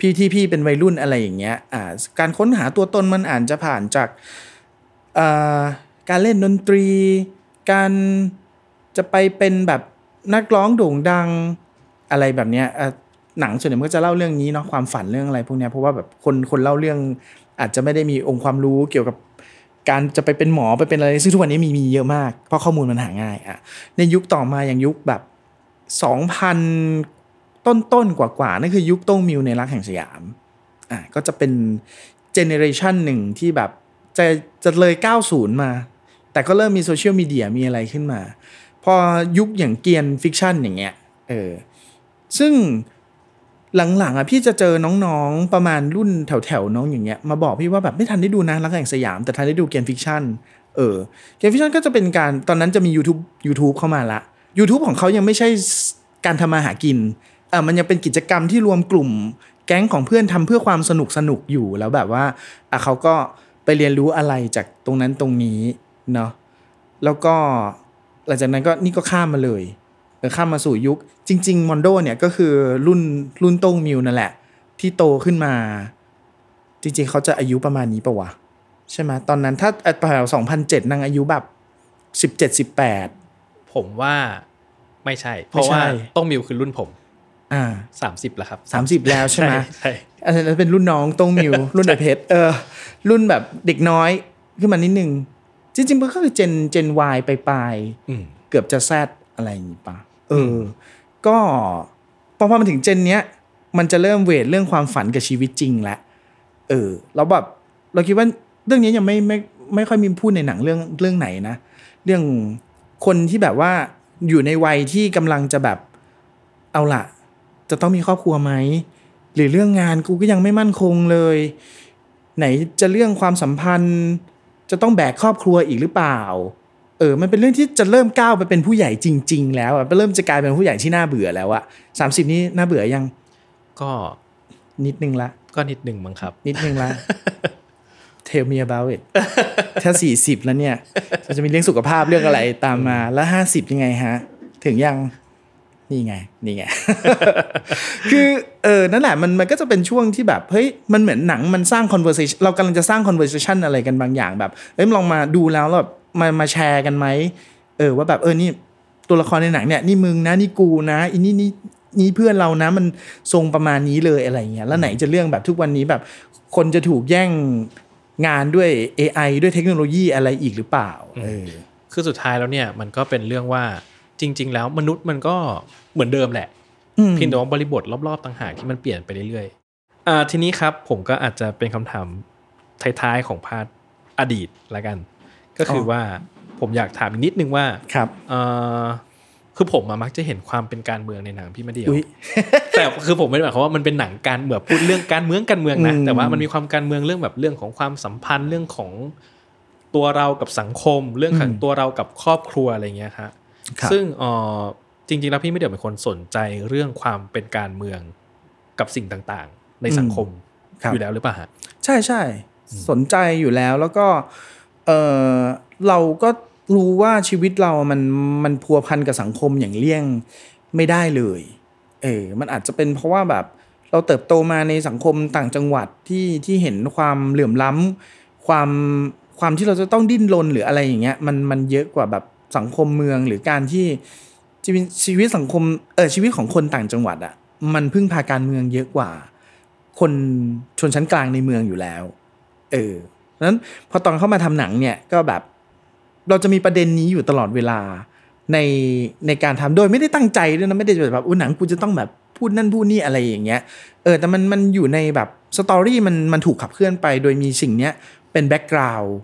พี่ที่พี่เป็นวัยรุ่นอะไรอย่างเงี้ยอ่าการค้นหาตัวตนมันอาจจะผ่านจากการเล่นดนตรี การจะไปเป็นแบบนักร้องโด่งดังอะไรแบบเนี้ยหนังส่วนใหญ่มันก็จะเล่าเรื่องนี้เนาะความฝันเรื่องอะไรพวกเนี้ยเพราะว่าแบบคนคนเล่าเรื่องอาจจะไม่ได้มีองค์ความรู้เกี่ยวกับการจะไปเป็นหมอไปเป็นอะไรซึ่งทุกวันนี้มีมีเยอะมาก เพราะข้อมูลมันหาง่ายอะในยุคต่อมาอย่างยุคแบบสองพัน ต้นต้นๆกว่าๆนั่นคือยุคโต้งมิวในรักแห่งสยามอะก็จะเป็นเจเนเรชันหนึ่งที่แบบจะจะเลย 90 มา แต่ก็เริ่มมีโซเชียลมีเดียมีอะไรขึ้นมา พอยุคอย่างเกรียนฟิคชั่นอย่างเงี้ยเออซึ่งหลังๆอะพี่จะเจอน้องๆประมาณรุ่นแถวๆน้องอย่างเงี้ยมาบอกพี่ว่าแบบไม่ทันได้ดูนะรักแห่งสยาม แต่ทันได้ดูเกรียนฟิคชั่นเออเกรียนฟิคชั่นก็จะเป็นการตอนนั้นจะมี YouTube YouTube เข้ามาละ YouTube ของเขายังไม่ใช่การทำมาหากิน เออมันยังเป็นกิจกรรมที่รวมกลุ่ม แก๊งของเพื่อนทำเพื่อความสนุกสนุกอยู่แล้วแบบว่าอะเขาก็ไปเรียนรู้อะไรจากตรงนั้นตรงนี้เนาะแล้วก็หลังจากนั้นก็นี่ก็ข้ามมาเลยเออข้ามมาสู่ยุค จริง ๆ มอนโดเนี่ยก็คือรุ่นรุ่นโต้งมิวนั่นแหละ ที่โตขึ้นมา จริง ๆ เขาจะอายุประมาณนี้ปะวะ ใช่ไหมตอนนั้นถ้าแถวสองพันเจ็ดนางอายุแบบสิบเจ็ดสิบแปดผมว่าไม่ใช่ เพราะว่าไม่ใช่ต้องมิวคือรุ่นผม อ่าสามสิบแล้วครับสามสิบแล้วใช่ไหมใช่อันนั้นเป็นรุ่นน้องตรงมิวรุ่นไอเพชรเออ รุ่นแบบเด็กน้อยขึ้นมานิดนึง จริงๆมันก็คือเจนเจน Y ไปปลายๆอืมเกือบจะแซดอะไรอย่างนี้ปะเออ ก็พอพอมาถึงเจนเนี้ย มันจะเริ่มเวทเรื่องความฝันกับชีวิตจริงแล้วเออแล้วแบบเราคิดว่าเรื่องนี้ยังไม่ไม่ไม่ค่อยมีพูดในหนังเรื่องเรื่องไหนนะ เรื่องคนที่แบบว่าอยู่ในวัยที่กำลังจะแบบเอาละ จะต้องมีครอบครัวไหม หรือเรื่องงานกูก็ยังไม่มั่นคงเลย ไหนจะเรื่องความสัมพันธ์ จะต้องแบกครอบครัวอีกหรือเปล่า เออ มันเป็นเรื่องที่จะเริ่มก้าวไปเป็นผู้ใหญ่จริง ๆ แล้วอะเริ่มจะกลายเป็นผู้ใหญ่ที่น่าเบื่อแล้วอะสามสิบนี้น่าเบื่อยัง ก็นิดนึงละ ก็นิดหนึ่งมั้งครับ นิดนึงละ Tell me about it ถ้าสี่สิบแล้วเนี่ย จะมีเรื่องสุขภาพเรื่องอะไรตามมา แล้วห้าสิบยังไงฮะ ถึงยัง นี่ไง นี่ไง คือ เออ นั่นแหละ มัน มันก็จะเป็นช่วงที่แบบ เฮ้ย มันเหมือนหนังมันสร้าง conversation เรากำลังจะสร้าง conversation อะไรกันบางอย่างแบบ เอ้ย ลองมาดูแล้วแล้วแบบ มา มาแชร์กันไหม เออ ว่าแบบ เออ นี่ ตัวละครในหนังเนี่ย นี่มึงนะ นี่กูนะอีนี่นี่นี่เพื่อนเรานะ มันทรงประมาณนี้เลยอะไรเงี้ย แล้วไหนจะเรื่องแบบทุกวันนี้แบบ คนจะถูกแย่งงานด้วย AI ด้วยเทคโนโลยีอะไรอีกหรือเปล่า เออ คือสุดท้ายแล้วเนี่ย มันก็เป็นเรื่องว่าจริง ๆ แล้วมนุษย์มันก็ เหมือนเดิมแหละอืมเพียงแต่ว่าบริบทรอบๆต่างหากที่มันเปลี่ยนไปเรื่อยๆอ่าทีนี้ครับผมก็อาจจะเป็นคำถามท้ายๆของพาร์ทอดีตละกัน ก็คือออว่าผมอยากถามอีกนิดนึงว่าครับเอ่อคือผมอะมักจะเห็นความเป็นการเมืองในหนังพี่มาเดียวอุ้ยแต่คือผมไม่ได้หมายความว่ามันเป็นหนังการเมืองพูดเรื่องการเมืองการเมืองนะอืมแต่ว่ามันมีความการเมืองเรื่องแบบเรื่องของความสัมพันธ์เรื่องของตัวเรากับสังคม เรื่องของตัวเรากับครอบครัวอะไรเงี้ยครับครับซึ่งเออ จริง ๆ แล้วพี่ไม่เดียวเป็นคนสนใจเรื่องความเป็นการเมืองกับสิ่งต่างๆ ในสังคมครับอยู่แล้วหรือเปล่าฮะใช่ใช่สนใจอยู่แล้วแล้วก็เออเราก็รู้ว่าชีวิตเรามันมันพัวพันกับสังคมอย่างเลี่ยงไม่ได้เลย เออ มันอาจจะเป็นเพราะว่าแบบเราเติบโตมาในสังคมต่างจังหวัดที่ที่เห็นความเหลื่อมล้ำความความที่เราจะต้องดิ้นรนหรืออะไรอย่างเงี้ยมันมันเยอะกว่าแบบสังคมเมืองหรือการที่ ชีวิตชีวิตสังคมเออชีวิตของคนต่างจังหวัดอะ่ะมันพึ่งพาการเมืองเยอะกว่า คนชนชั้นกลางในเมืองอยู่แล้ว เออนั้นพอตอนเข้ามาทำหนังเนี่ยก็แบบเราจะมีประเด็นนี้อยู่ตลอดเวลาในในการทำโดยไม่ได้ตั้งใจด้วยนะไม่ได้แบบอุ้หนังกูจะต้องแบบพูดนั่นพูดนี่อะไรอย่างเงี้ยเออแต่มันมันอยู่ในแบบ story มันมันถูกขับเคลื่อนไป โดยมีสิ่งเนี้ยเป็น background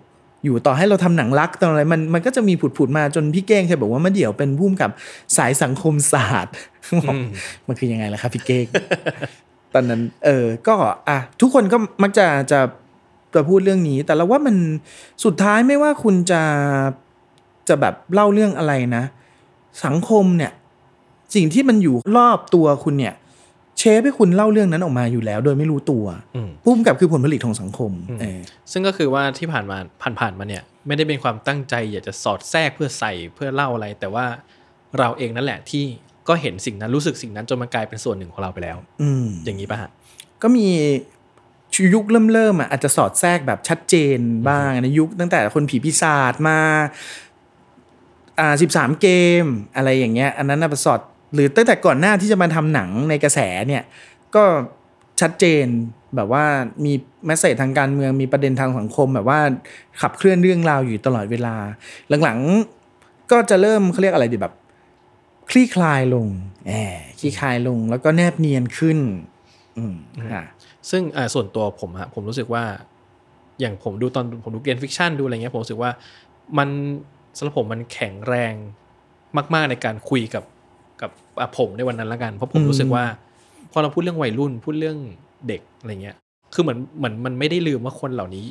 อยู่ต่อให้เราทำหนังรักตอนอะไรมันมันก็จะมีผุดผุดๆมาจนพี่เก้งเคยบอกว่ามะเดี่ยวเป็นผู้กำกับสายสังคมศาสตร์บอกมันคือยังไงล่ะครับพี่เก้งตอนนั้น เออก็อะทุกคนก็มักจะจะจะพูดเรื่องนี้ แต่เราว่ามันสุดท้ายไม่ว่าคุณจะจะแบบเล่าเรื่องอะไรนะ สังคมเนี่ย สิ่งที่มันอยู่รอบตัวคุณเนี่ย เชฟให้คุณเล่าเรื่องนั้นออกมาอยู่แล้ว โดยไม่รู้ตัวอืมพุ่มกับคือผลผลิตของสังคมเออซึ่งก็คือว่าที่ผ่านมาผ่านๆมาเนี่ย ไม่ได้เป็นความตั้งใจ อยากจะสอดแทรกเพื่อใส่เพื่อเล่าอะไร แต่ว่าเราเองนั่นแหละที่ก็เห็นสิ่งนั้นรู้สึกสิ่งนั้นจนมันกลายเป็นส่วนหนึ่งของเราไปแล้ว อืมอย่างนี้ป่ะฮะก็มียุคเริ่มเริ่มๆอะอาจจะสอดแทรกแบบชัดเจนบ้างในยุคตั้งแต่คนผีปีศาจมาอ่าสิบสามเกมอะไรอย่างเงี้ย อันนั้นนะสอด หรือตั้งแต่ก่อนหน้าที่จะมาทำหนังในกระแสเนี่ยก็ชัดเจนแบบว่ามีแมสเซจทางการเมืองมีประเด็นทางสังคม แบบว่าขับเคลื่อนเรื่องราวอยู่ตลอดเวลา หลังๆก็จะเริ่มเขาเรียกอะไรดีแบบ คลี่คลายลงแหมคลี่คลายลงแล้วก็แนบเนียนขึ้น อืมค่ะซึ่งอ่าส่วนตัวผมฮะผมรู้สึกว่า อย่างผมดูตอนผมดูเกรียนฟิคชั่นดูอะไรเงี้ยผมรู้สึกว่ามันสำหรับผมมันแข็งแรงมาก ๆในการคุยกับกับอะ ผมในวันนั้นละกัน เพราะผมอืมรู้สึกว่า พอเราพูดเรื่องวัยรุ่นพูดเรื่องเด็กอะไรเงี้ย คือเหมือนเหมือนมันไม่ได้ลืมว่าคนเหล่านี้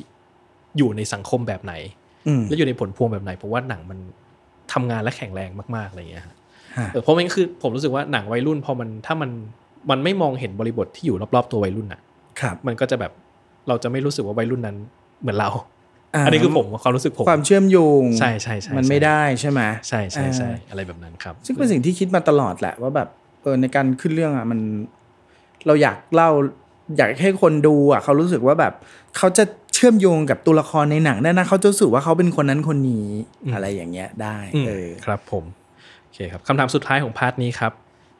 อยู่ในสังคมแบบไหนอืมแล้วอยู่ในผลพวงแบบไหนผมว่าหนังมันทำงานและแข็งแรงมากๆอะไรอย่างเงี้ยฮะฮะเออเพราะมันคือผมรู้สึกว่าหนังวัยรุ่นพอมันถ้ามันมันไม่มองเห็นบริบทที่อยู่รอบๆตัววัยรุ่นอะ ครับ มันก็จะแบบเราจะไม่รู้สึกว่าวัยรุ่นนั้นเหมือนเราา อันนี้คือผมความรู้สึกผมความเชื่อมโยงใช่ใช่ใช่มันไม่ได้ใช่ไหมใช่ใช่ใช่อ่าอะไรแบบนั้นครับ ซึ่งเป็นสิ่งที่คิดมาตลอดแหละว่าแบบเออในการขึ้นเรื่องอะมันเราอยากเล่าอยากให้คนดูอะเขารู้สึกว่าแบบเขาจะเชื่อมโยงกับตัวละครในหนังได้นะเขาจะรู้สึกว่าเขาเป็นคนนั้นคนนี้อืมอะไรอย่างเงี้ยได้อืมเออครับผมโอเคครับคำถามสุดท้ายของพาร์ทนี้ครับ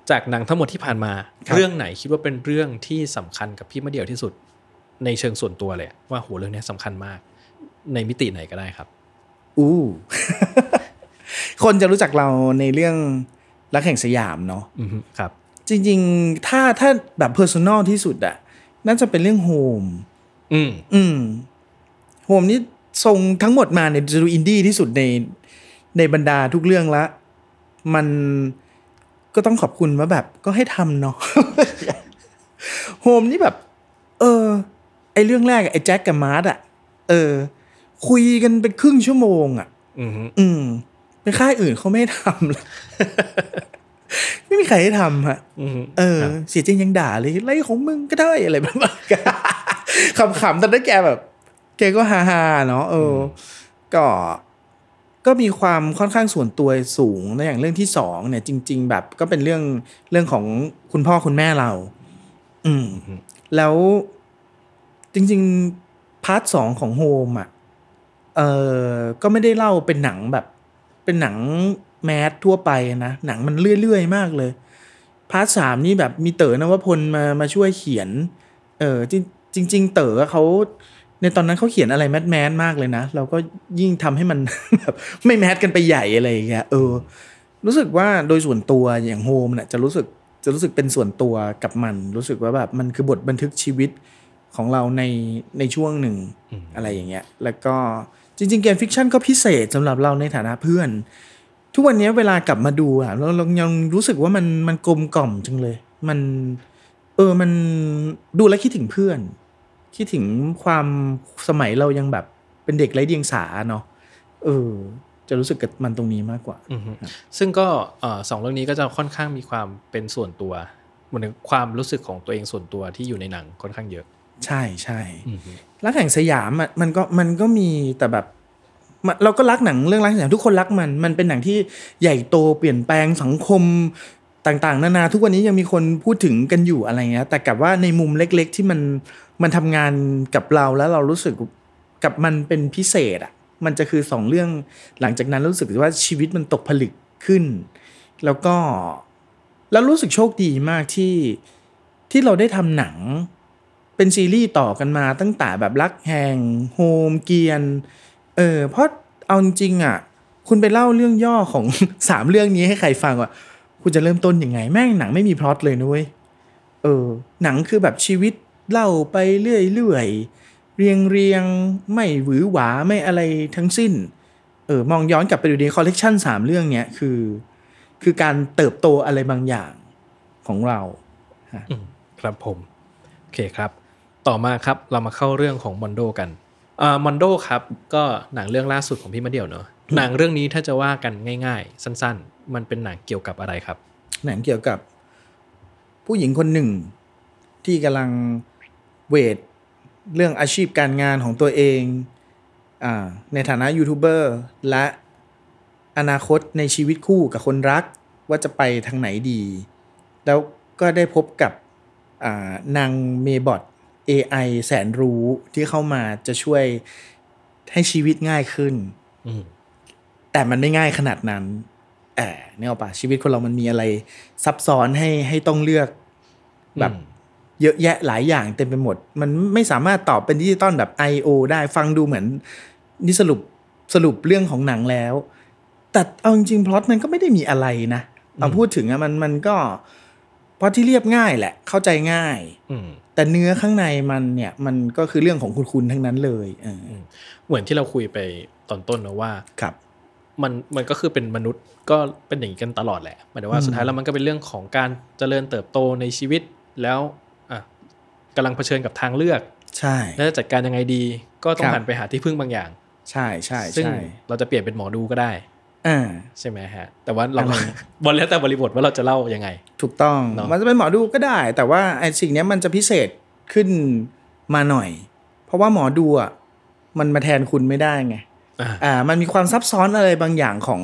จากหนังทั้งหมดที่ผ่านมาครับเรื่องไหนคิดว่าเป็นเรื่องที่สำคัญกับพี่มะเดี่ยวที่สุด ในเชิงส่วนตัวเลยอะว่าโหเรื่องเนี้ยสำคัญมาก ในมิติไหนก็ได้ครับ อู้คนจะรู้จักเราในเรื่องรักแห่งสยามเนาะอืมครับ จริง ๆ ถ้าถ้าแบบ personal ที่สุดอะน่าจะเป็นเรื่อง Home อืมอืม Home นี่ทรงทั้งหมดมาเนี่ยจะดูอินดี้ที่สุดในในบรรดาทุกเรื่องละ มันก็ต้องขอบคุณว่าแบบก็ให้ทำเนาะ Home นี่แบบ เออ ไอเรื่องแรกอะไอแจ็คกับมาร์ทอะเออ คุยกันเป็นครึ่งชั่วโมงอะอืมอืมเป็นค่ายอื่นเขาไม่ให้ทำเลยไม่มีใครให้ทำฮะอืมเออครับเสียจริงยังด่าเลยไรของมึงก็ได้อะไรแบบนั้นขำๆตอนนั้นแกแบบ แกก็ฮาๆเนาะเอออ ก็ก็มีความค่อนข้างส่วนตัวสูงในอย่างเรื่องที่สองเนี่ย จริง ๆ แบบก็เป็นเรื่องเรื่องของคุณพ่อคุณแม่เรา อืม แล้วจริง ๆ part สองของ Home อะ เออก็ไม่ได้เล่าเป็นหนังแบบ เป็นหนัง mass ทั่วไปนะ หนังมันเรื่อยๆ มากเลย part สามนี่แบบมีเต๋อนวพลมามาช่วยเขียน เออจริงจริงๆเต๋อเขาในตอนนั้นเขาเขียนอะไร mass mass มากเลยนะ เราก็ยิ่งทำให้มันแบบไม่ mass กันไปใหญ่อะไรอย่างเงี้ยเออ รู้สึกว่าโดยส่วนตัวอย่าง Home เนี่ยจะรู้สึกจะรู้สึกเป็นส่วนตัวกับมัน รู้สึกว่าแบบมันคือบทบันทึกชีวิตของเราในในช่วงหนึ่งอะไรอย่างเงี้ย แล้วก็ จริงๆเกมฟิกชันก็พิเศษสำหรับเราในฐานะเพื่อน ทุกวันนี้เวลากลับมาดูอะเราเรายังรู้สึกว่ามันมันกลมกล่อมจังเลย มันเออมันดูแล้วคิดถึงเพื่อน คิดถึงความสมัยเรายังแบบเป็นเด็กไร้เดียงสาเนาะเออ จะรู้สึกกับมันตรงนี้มากกว่าอืมซึ่งก็เอ่อสองเรื่องนี้ก็จะค่อนข้างมีความเป็นส่วนตัวเหมือนถึงความรู้สึกของตัวเองส่วนตัวที่อยู่ในหนังค่อนข้างเยอะ ใช่ใช่อืมรักแห่งสยามอะมันก็มันก็มีแต่แบบมันเราก็รักหนังเรื่องรักแห่งสยามทุกคนรักมัน มันเป็นหนังที่ใหญ่โตเปลี่ยนแปลงสังคมต่างๆ นานาทุกวันนี้ยังมีคนพูดถึงกันอยู่อะไรเงี้ยแต่กับว่าในมุมเล็ก ๆ ที่มันมันทำงานกับเราแล้วเรารู้สึกกับมันเป็นพิเศษอะมันจะคือสองเรื่องหลังจากนั้นรู้สึกว่าชีวิตมันตกผลึกขึ้น แล้วก็แล้วรู้สึกโชคดีมากที่ที่เราได้ทำหนัง เป็นซีรีส์ต่อกันมาตั้งแต่แบบรักแห่งโฮมเกียน เออเพราะเอาจริงอะ คุณไปเล่าเรื่องย่อของ สามเรื่องนี้ให้ใครฟังว่าคุณจะเริ่มต้นยังไง แม่งหนังไม่มีพล็อตเลยนะเว้ยเออ หนังคือแบบชีวิตเล่าไปเรื่อยๆเรียงเรียงไม่หวือหวาไม่อะไรทั้งสิ้น เออมองย้อนกลับไปดูดีคอลเลกชันสามเรื่องเนี้ยคือ คือการเติบโตอะไรบางอย่างของเรา ครับผม โอเคครับ ต่อมาครับเรามาเข้าเรื่องของมอนโดกันอ่ามอนโดครับก็หนังเรื่องล่าสุดของพี่มะเดี่ยวเนอะหนังเรื่องนี้ถ้าจะว่ากันง่าย ๆ สั้น ๆ มันเป็นหนังเกี่ยวกับอะไรครับ หนังเกี่ยวกับ ผู้หญิงคนหนึ่ง ที่กำลังเวทเรื่องอาชีพการงานของตัวเองอาในฐานะยูทูบเบอร์และอนาคตในชีวิตคู่กับคนรักว่าจะไปทางไหนดี แล้วก็ได้พบกับอ่านางเมบอท AI แสนรู้ที่เข้ามาจะช่วยให้ชีวิตง่ายขึ้นอืมแต่มันไม่ง่ายขนาดนั้นแอบเนี่ยป่ะชีวิตคนเรามันมีอะไร ซับซ้อนให้ให้ต้องเลือกแบบอืมเยอะแยะหลายอย่างเต็มไปหมด มันไม่สามารถตอบเป็นดิจิตอลแบบ I.O. ได้ฟังดูเหมือน นี่สรุปสรุปเรื่องของหนังแล้ว แต่เอาจริงๆพล็อตมันก็ไม่ได้มีอะไรนะเอาพูดถึงอะมันมันก็ พล็อตที่เรียบง่ายแหละ เข้าใจง่าย อืมแต่เนื้อข้างในมันเนี่ย มันก็คือเรื่องของคุณคุณทั้งนั้นเลยเออเหมือนที่เราคุยไปตอนต้นนะว่าครับ มันมันก็คือเป็นมนุษย์ก็เป็นอย่างนี้กันตลอดแหละหมายถึงว่าอืมสุดท้ายแล้วมันก็เป็นเรื่องของการเจริญเติบโตในชีวิตแล้วอะกำลังเผชิญกับทางเลือก ใช่แล้วจะจัดการยังไงดี ก็ต้อครังบหันไปหาที่พึ่งบางอย่าง ใช่ใช่ซึ่งใช่เราจะเปลี่ยนเป็นหมอดูก็ได้อ่า ใช่ไหมฮะ แต่ว่าเราอะไรบนแล้วแต่บริบทว่าเราจะเล่ายังไง ถูกต้องเนอะมันจะเป็นหมอดูก็ได้ แต่ว่าไอ้สิ่งเนี้ยมันจะพิเศษขึ้นมาหน่อย เพราะว่าหมอดูอะมันมาแทนคุณไม่ได้ไงอ่าอ่ามันมีความซับซ้อนอะไรบางอย่างของ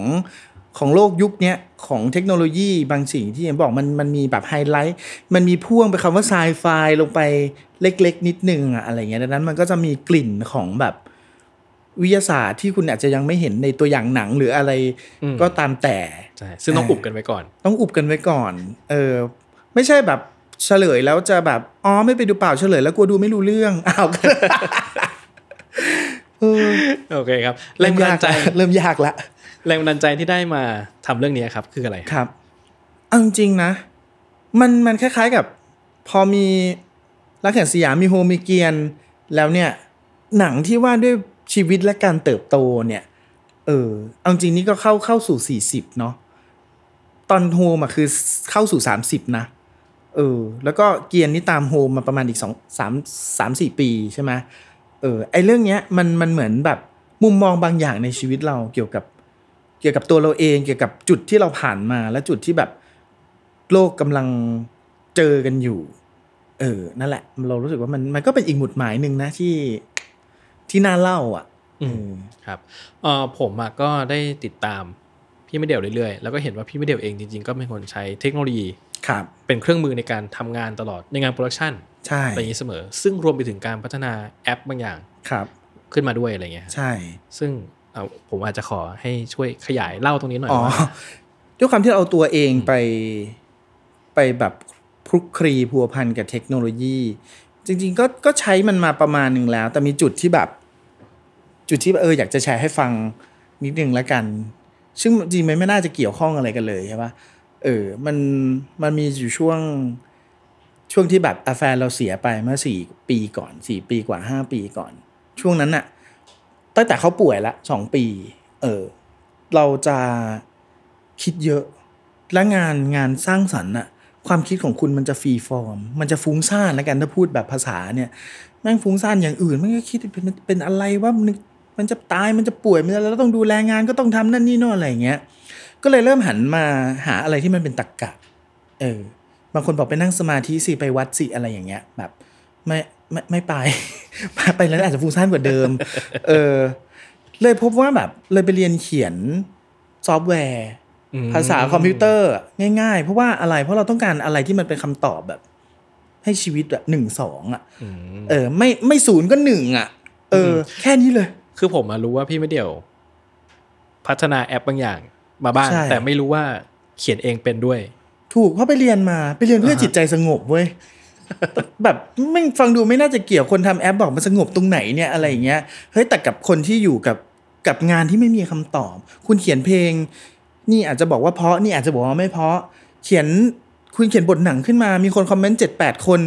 ของโลกยุคเนี้ยของเทคโนโลยีบางสิ่งที่เห็นบอกมันมันมีแบบไฮไลท์ มันมีพ่วงไปคำว่าไซไฟลงไปเล็ก ๆ นิดนึงอะอะไรเงี้ยดังนั้นมันก็จะมีกลิ่นของแบบ วิทยาศาสตร์ที่คุณอาจจะยังไม่เห็นในตัวอย่างหนังหรืออะไรอืมก็ตามแต่ใช่ซึ่งต้องอ่าอุบกันไว้ก่อน ต้องอุบกันไว้ก่อน เออ ไม่ใช่แบบเฉลยแล้วจะแบบอ๋อไม่ไปดูเปล่าเฉลยแล้วกลัวดูไม่รู้เรื่องอ้าวเออโอเคครับแรงบันดาลใจเริ่มยากละแรงบันดาลใจที่ได้มาทำเรื่องนี้ครับ คืออะไรครับเอาจริงๆนะ มันมันคล้าย ๆกับ พอมีรักแห่งสยามมีโฮมีเกียน แล้วเนี่ย หนังที่ว่าด้วย ชีวิตและการเติบโตเนี่ย เออเอาจริงนี่ก็เข้าเข้าสู่สี่สิบเนาะตอนโฮมอะคือเข้าสู่สามสิบนะเออ แล้วก็เกียนนี่ตามโฮมมาประมาณอีกสองสามสามสี่ปีใช่ไหมเออไอเรื่องเนี้ยมันมันเหมือนแบบมุมมองบางอย่างในชีวิตเราเกี่ยวกับเกี่ยวกับตัวเราเองเกี่ยวกับจุดที่เราผ่านมาและจุดที่แบบโลกกำลังเจอกันอยู่ เออ นั่นแหละ เรารู้สึกว่ามันมันก็เป็นอีกหมุดหมายหนึ่งนะที่ ที่น่าเล่าอะ อืมครับเออผมอะก็ได้ติดตามพี่มะเดี่ยวเรื่อยๆ แล้วก็เห็นว่าพี่มะเดี่ยวเองจริงๆ ก็เป็นคนใช้เทคโนโลยีครับเป็นเครื่องมือในการทำงานตลอดในงาน production ใช่อะไรอย่างนี้เสมอ ซึ่งรวมไปถึงการพัฒนาแอปบางอย่างครับขึ้นมาด้วยอะไรเงี้ยฮะใช่ ซึ่งเอาผมอาจจะขอให้ช่วยขยายเล่าตรงนี้หน่อยอ๋อว่าด้วยความที่เราเอาตัวเองไปไปแบบคลุกคลีพัวพันกับเทคโนโลยี จริงๆก็ก็ใช้มันมาประมาณหนึ่งแล้ว แต่มีจุดที่แบบ จุดที่เอออยากจะแชร์ให้ฟังนิดนึงแล้วกัน ซึ่งจริงๆมันไม่น่าจะเกี่ยวข้องอะไรกันเลยใช่ปะเออมันมันมีอยู่ช่วงช่วงที่แบบอาแฟนเราเสียไปเมื่อสี่ปีก่อนสี่ปีกว่าห้าปีก่อน ช่วงนั้นน่ะตั้งแต่เขาป่วยละสองปี เออ เราจะคิดเยอะ และงานงานสร้างสรรค์น่ะ ความคิดของคุณมันจะฟรีฟอร์ม มันจะฟุ้งซ่านแล้วกันถ้าพูดแบบภาษาเนี่ยแม่งฟุ้งซ่านอย่างอื่น มันก็คิดเป็นเป็นอะไรว่ามันจะตายมันจะป่วยมันแล้วต้องดูแลงานก็ต้องทำนั่นนี่โน่นอะไรอย่างเงี้ยก็เลยเริ่มหันมาหาอะไรที่มันเป็นตรกกะเออบางคนบอกไปนั่งสมาธิสิไปวัดสิอะไรอย่างเงี้ย แบบไม่ไม่ไม่ไป ไปแล้วอาจจะฟุ้งซ่านกว่าเดิม เออ เลยพบว่าแบบเลยไปเรียนเขียนซอฟต์แวร์ ภาษาคอมพิวเตอร์ง่าย ๆ เพราะว่าอะไรเพราะเราต้องการอะไรที่มันเป็นคำตอบแบบ ให้ชีวิตแบบหนึ่งสองอะอืมเออ ไม่ไม่ศูนย์ก็หนึ่งอะ เออ แค่นี้เลย คือผมมารู้ว่าพี่มะเดี่ยว พัฒนาแอปบางอย่าง มาบ้างใช่แต่ไม่รู้ว่าเขียนเองเป็นด้วย ถูกเพราะไปเรียนมาไปเรียนเพื่ออ่าฮะจิตใจสงบเว้ยแบบไม่ฟังดูไม่น่าจะเกี่ยวคนทำแอปบอกมันสงบตรงไหนเนี่ยอะไรอย่างเงี้ยเฮ้ยแต่กับคนที่อยู่กับกับงานที่ไม่มีคำตอบ คุณเขียนเพลง นี่อาจจะบอกว่าเพราะนี่อาจจะบอกว่าไม่เพราะ เขียนคุณเขียนบทหนังขึ้นมา มีคนคอมเมนต์เจ็ดแปดคน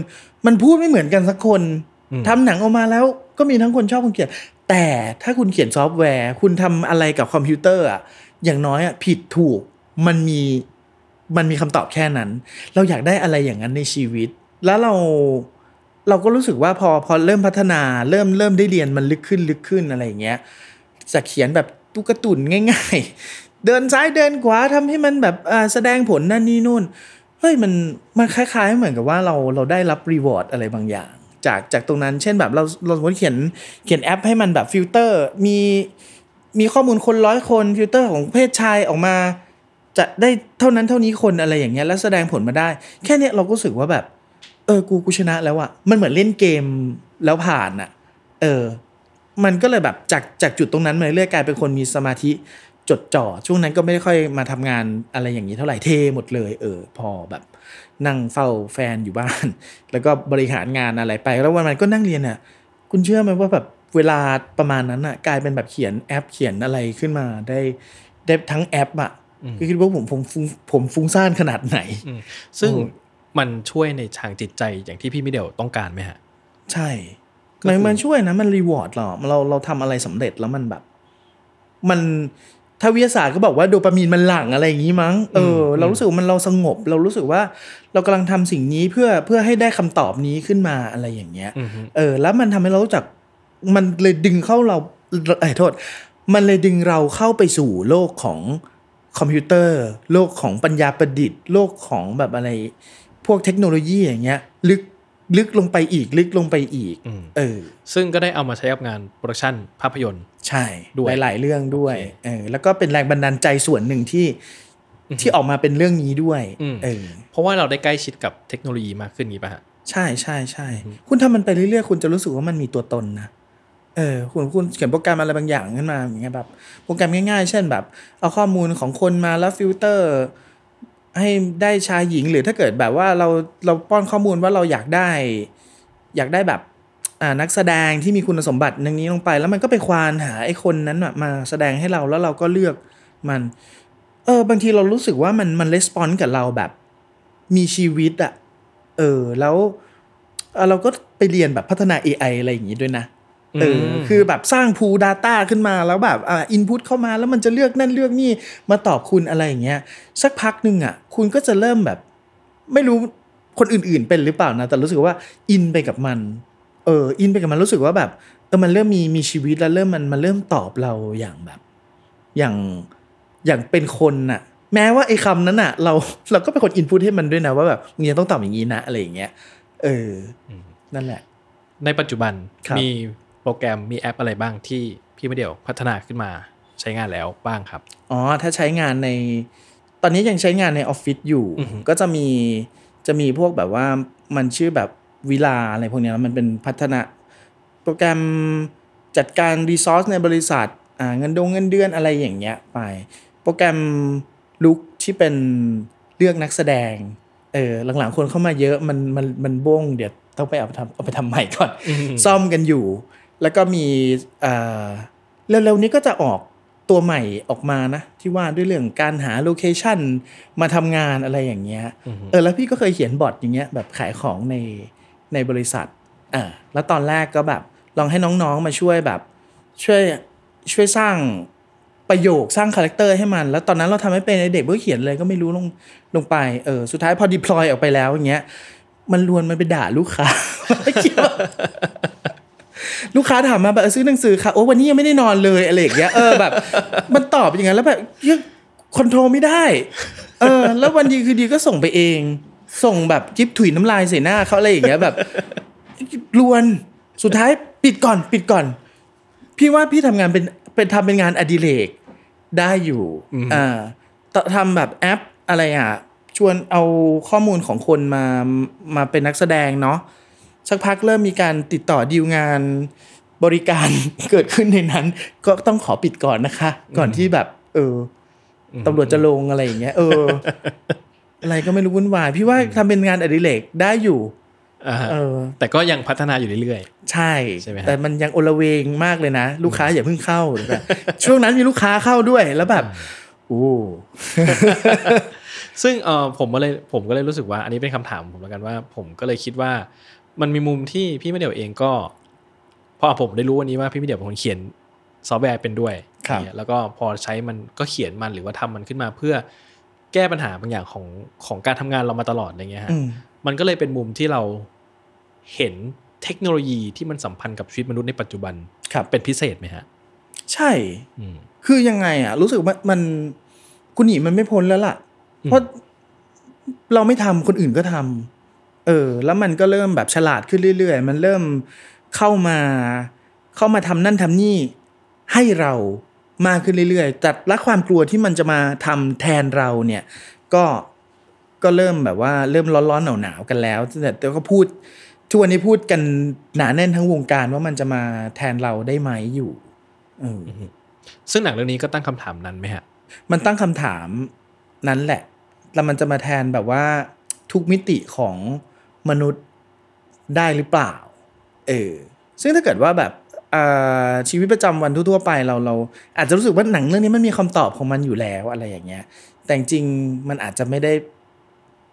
มันพูดไม่เหมือนกันสักคนอืมทำหนังออกมาแล้วก็มีทั้งคนชอบคนเขียนแต่ถ้าคุณเขียนซอฟต์แวร์ คุณทำอะไรกับคอมพิวเตอร์อะอย่างน้อยอะผิดถูกมันมีมันมีคำตอบแค่นั้น เราอยากได้อะไรอย่างนั้นในชีวิต แล้วเราเราก็รู้สึกว่าพอพอเริ่มพัฒนาเริ่มเริ่มได้เรียนมันลึกขึ้นลึกขึ้นอะไรอย่างเงี้ยจะเขียนแบบตุ๊กตุนง่าย ๆ เดินซ้ายเดินขวาทำให้มันแบบแสดงผลนั่นนี่นู่นเฮ้ยมันมันคล้ายๆเหมือนกับว่าเราเราได้รับ reward อะไรบางอย่าง จากจากตรงนั้น เช่นแบบเราเราสมมติเขียนเขียนแอปให้มันแบบฟิลเตอร์มีมีข้อมูลคนร้อยคนฟิลเตอร์ของเพศชายออกมา จะได้เท่านั้นเท่านี้คนอะไรอย่างเงี้ยแล้วแสดงผลมาได้ แค่เนี้ยเราก็รู้สึกว่าแบบ เออกูกูชนะแล้วอะมันเหมือนเล่นเกมแล้วผ่านอะเออ มันก็เลยแบบจากจากจุดตรงนั้นมาเรื่อยกลายเป็นคนมีสมาธิ จดจ่อช่วงนั้นก็ไม่ได้ค่อยมาทำงานอะไรอย่างนี้เท่าไหร่เทหมดเลย เออ พอแบบ นั่งเฝ้าแฟนอยู่บ้าน แล้วก็บริหารงานอะไรไป แล้ววันมันก็นั่งเรียนอะคุณเชื่อไหมว่าแบบเวลาประมาณนั้นอะกลายเป็นแบบเขียนแอปเขียนอะไรขึ้นมาได้ได้ทั้งแอปอะก็คิดว่าผมผมฟุ้งผมฟุ้งซ่านขนาดไหนอืมซึ่งโอ้มันช่วยในทางจิตใจอย่างที่พี่ไม่เดี่ยวต้องการไหมฮะ ใช่ก็มันคือมันช่วยนะ มันรีวอร์ดเราเราเราทำอะไรสำเร็จแล้วมันแบบ มัน ถ้าวิทยาศาสตร์ก็บอกว่าโดปามีนมันหลั่งอะไรอย่างนี้มั้ง เอออมเรารู้สึกว่ามันเราสงบ เรารู้สึกว่าเรากำลังทำสิ่งนี้เพื่อเพื่อให้ได้คำตอบนี้ขึ้นมาอะไรอย่างเงี้ยอือฮึเออ แล้วมันทำให้เรารู้จักมันเลยดึงเข้าเราเอ้ยโทษ มันเลยดึงเราเข้าไปสู่โลกของคอมพิวเตอร์ โลกของปัญญาประดิษฐ์ โลกของแบบอะไร พวกเทคโนโลยีอย่างเงี้ย ลึก ลึกลงไปอีก ลึกลงไปอีกอืมเออ ซึ่งก็ได้เอามาใช้กับงาน production ภาพยนตร์ ใช่ด้วยหลาย ๆ เรื่องด้วยโอเคเออแล้วก็เป็นแรงบันดาลใจส่วนหนึ่งที่ที่ออกมาเป็นเรื่องนี้ด้วยอืมเออเพราะว่าเราได้ใกล้ชิดกับเทคโนโลยีมากขึ้นนี้ป่ะฮะใช่ใช่ใช่คุณทำมันไปเรื่อย ๆ คุณจะรู้สึกว่ามันมีตัวตนนะเออคุณคุณเขียนโปรแกรมอะไรบางอย่างขึ้นมาอย่างเงี้ยแบบโปรแกรมง่าย ๆ เช่นแบบ เอาข้อมูลของคนมาแล้วฟิลเตอร์ ให้ได้ชายหญิงหรือถ้าเกิดแบบว่าเราเราป้อนข้อมูลว่าเราอยากได้ อยากได้แบบอ่านักแสดงที่มีคุณสมบัติอย่างนี้ลงไป แล้วมันก็ไปควานหาไอ้คนนั้นมาแสดงให้เราแล้วเราก็เลือกมัน เออบางทีเรารู้สึกว่ามันมัน respond กับเราแบบ มีชีวิตอะเออแล้วเอ่อเราก็ไปเรียนแบบพัฒนา AI อะไรอย่างนี้ด้วยนะ เออมคือแบบสร้างพูด Data ขึ้นมาแล้วแบบอ่าอินพุตเข้ามาแล้วมันจะเลือกนั่นเลือกนี่มาตอบคุณอะไรอย่างเงี้ยสักพักหนึ่งอะ คุณก็จะเริ่มแบบ ไม่รู้คนอื่นๆเป็นหรือเปล่านะ แต่รู้สึกว่าอินไปกับมัน เอออินไปกับมันรู้สึกว่าแบบเออมันเริ่มมีมีชีวิตแล้วเริ่มมันมันเริ่มตอบเราอย่างแบบ อย่างอย่างเป็นคนน่ะ แม้ว่าไอ้คำนั้นน่ะ เราเราก็เป็นคนอินพุตให้มันด้วยนะว่าแบบมึงยังต้องตอบอย่างนี้นะอะไรอย่างเงี้ยเอออนั่นแหละ ในปัจจุบันครับมี โปรแกรมมีแอปอะไรบ้างที่พี่ไม่เดี่ยวพัฒนาขึ้นมาใช้งานแล้วบ้างครับ อ๋อ ถ้าใช้งานใน ตอนนี้ยังใช้งานในออฟฟิศอยู่อือฮึก็จะมี จะมีพวกแบบว่ามันชื่อแบบวิลาอะไรพวกเนี้ยมันเป็นพัฒนาโปรแกรมจัดการ resource ในบริษัท อ่า เงินดงเงินเดือนอะไรอย่างเงี้ยไป โปรแกรมลุกที่เป็นเลือกนักแสดง เออ หลังๆคนเข้ามาเยอะ มัน มัน มันบ้ง เดี๋ยวต้องไปเอาไปทำเอาไปทำใหม่ก่อน ซ่อมกันอยู่ แล้วก็มีอ่าเร็วๆนี้ก็จะออกตัวใหม่ออกมานะ ที่ว่าด้วยเรื่องการหา location มาทำงานอะไรอย่างเงี้ยเออแล้วพี่ก็เคยเขียน bot อย่างเงี้ยแบบขายของในในบริษัทอ่าแล้วตอนแรกก็แบบลองให้น้องๆมาช่วยแบบช่วยช่วยสร้างประโยคสร้าง character ให้มัน แล้วตอนนั้นเราทำไม่เป็นไอ้เด็กก็เขียนเลยก็ไม่รู้ลงลงไปเออสุดท้ายพอ deploy ออกไปแล้วอย่างเงี้ยมันรวนมันไปด่าลูกค้าไม่เกี่ยว ลูกค้าถามมาแบบเออซื้อหนังสือค่ะโอ้วันนี้ยังไม่ได้นอนเลยอะไรอย่างเงี้ยเออแบบ มันตอบอย่างนั้นแล้วแบบยัง control ไม่ได้ เออ แล้ววันดีคือดีก็ส่งไปเอง ส่งแบบจิ๊บถุยน้ำลายใส่หน้าเขาอะไรอย่างเงี้ยแบบลวนสุดท้ายปิดก่อนปิดก่อน พี่ว่าพี่ทำงานเป็นเป็นทำเป็นงานอดิเรกได้อยู่อ่าตทำแบบแอปอะไรอะชวนเอาข้อมูลของคนมามาเป็นนักแสดงเนาะ สักพักเริ่มมีการติดต่อดีลงานบริการเกิดขึ้นในนั้น ก็ต้องขอปิดก่อนนะคะ ก่อนที่แบบ เอออตำรวจจะลงอะไรอย่างเงี้ยเออ อะไรก็ไม่รู้วุ่นวาย พี่ว่าทำเป็นงานอดิเรกได้อยู่อ่าฮะเออ แต่ก็ยังพัฒนาอยู่เรื่อยใช่ใช่ไหมฮะแต่มันยังโอละเวงมากเลยนะ ลูกค้าอย่าเพิ่งเข้าแบบช่วงนั้นมีลูกค้าเข้าด้วยแล้วแบบโอ้ๆซึ่งเออผมก็เลยผมก็เลยรู้สึกว่า อันนี้เป็นคำถามผมแล้วกันว่า ผมก็เลยคิดว่า มันมีมุมที่พี่ไม่เดี่ยวเองก็พอผมได้รู้วันนี้ว่าพี่ไม่เดี่ยวเป็นคนเขียนซอฟต์แวร์เป็นด้วยครับเนี่ยแล้วก็พอใช้มันก็เขียนมันหรือว่าทำมันขึ้นมาเพื่อแก้ปัญหาบางอย่างของของการทำงานเรามาตลอดอะไรเงี้ยฮะอืมมันก็เลยเป็นมุมที่เราเห็นเทคโนโลยีที่มันสัมพันธ์กับชีวิตมนุษย์ในปัจจุบันครับเป็นพิเศษไหมฮะ ใช่อืมคือยังไงอะ รู้สึกว่ามันคุณหนีมันไม่พ้นแล้วล่ะอืมเพราะเราไม่ทำคนอื่นก็ทำ เออ แล้วมันก็เริ่มแบบฉลาดขึ้นเรื่อย ๆ มันเริ่มเข้ามาเข้ามาทำนั่นทำนี่ให้เรามากขึ้นเรื่อยๆแต่ละความกลัวที่มันจะมาทำแทนเราเนี่ย ก็ก็เริ่มแบบว่าเริ่มร้อนๆหนาวๆกันแล้วแต่แต่ก็พูดทุกวันนี้พูดกันหนาแน่นทั้งวงการว่ามันจะมาแทนเราได้ไหมอยู่เออซึ่งหนังเรื่องนี้ก็ตั้งคำถามนั้นไหมฮะ มันตั้งคำถามนั้นแหละ แล้วมันจะมาแทนแบบว่าทุกมิติของ มนุษย์ได้หรือเปล่า เออ ซึ่งถ้าเกิดว่าแบบอ่าชีวิตประจำวันทั่วๆไปเราเราอาจจะรู้สึกว่าหนังเรื่องนี้มันมีคำตอบของมันอยู่แล้วอะไรอย่างเงี้ย แต่จริงๆมันอาจจะไม่ได้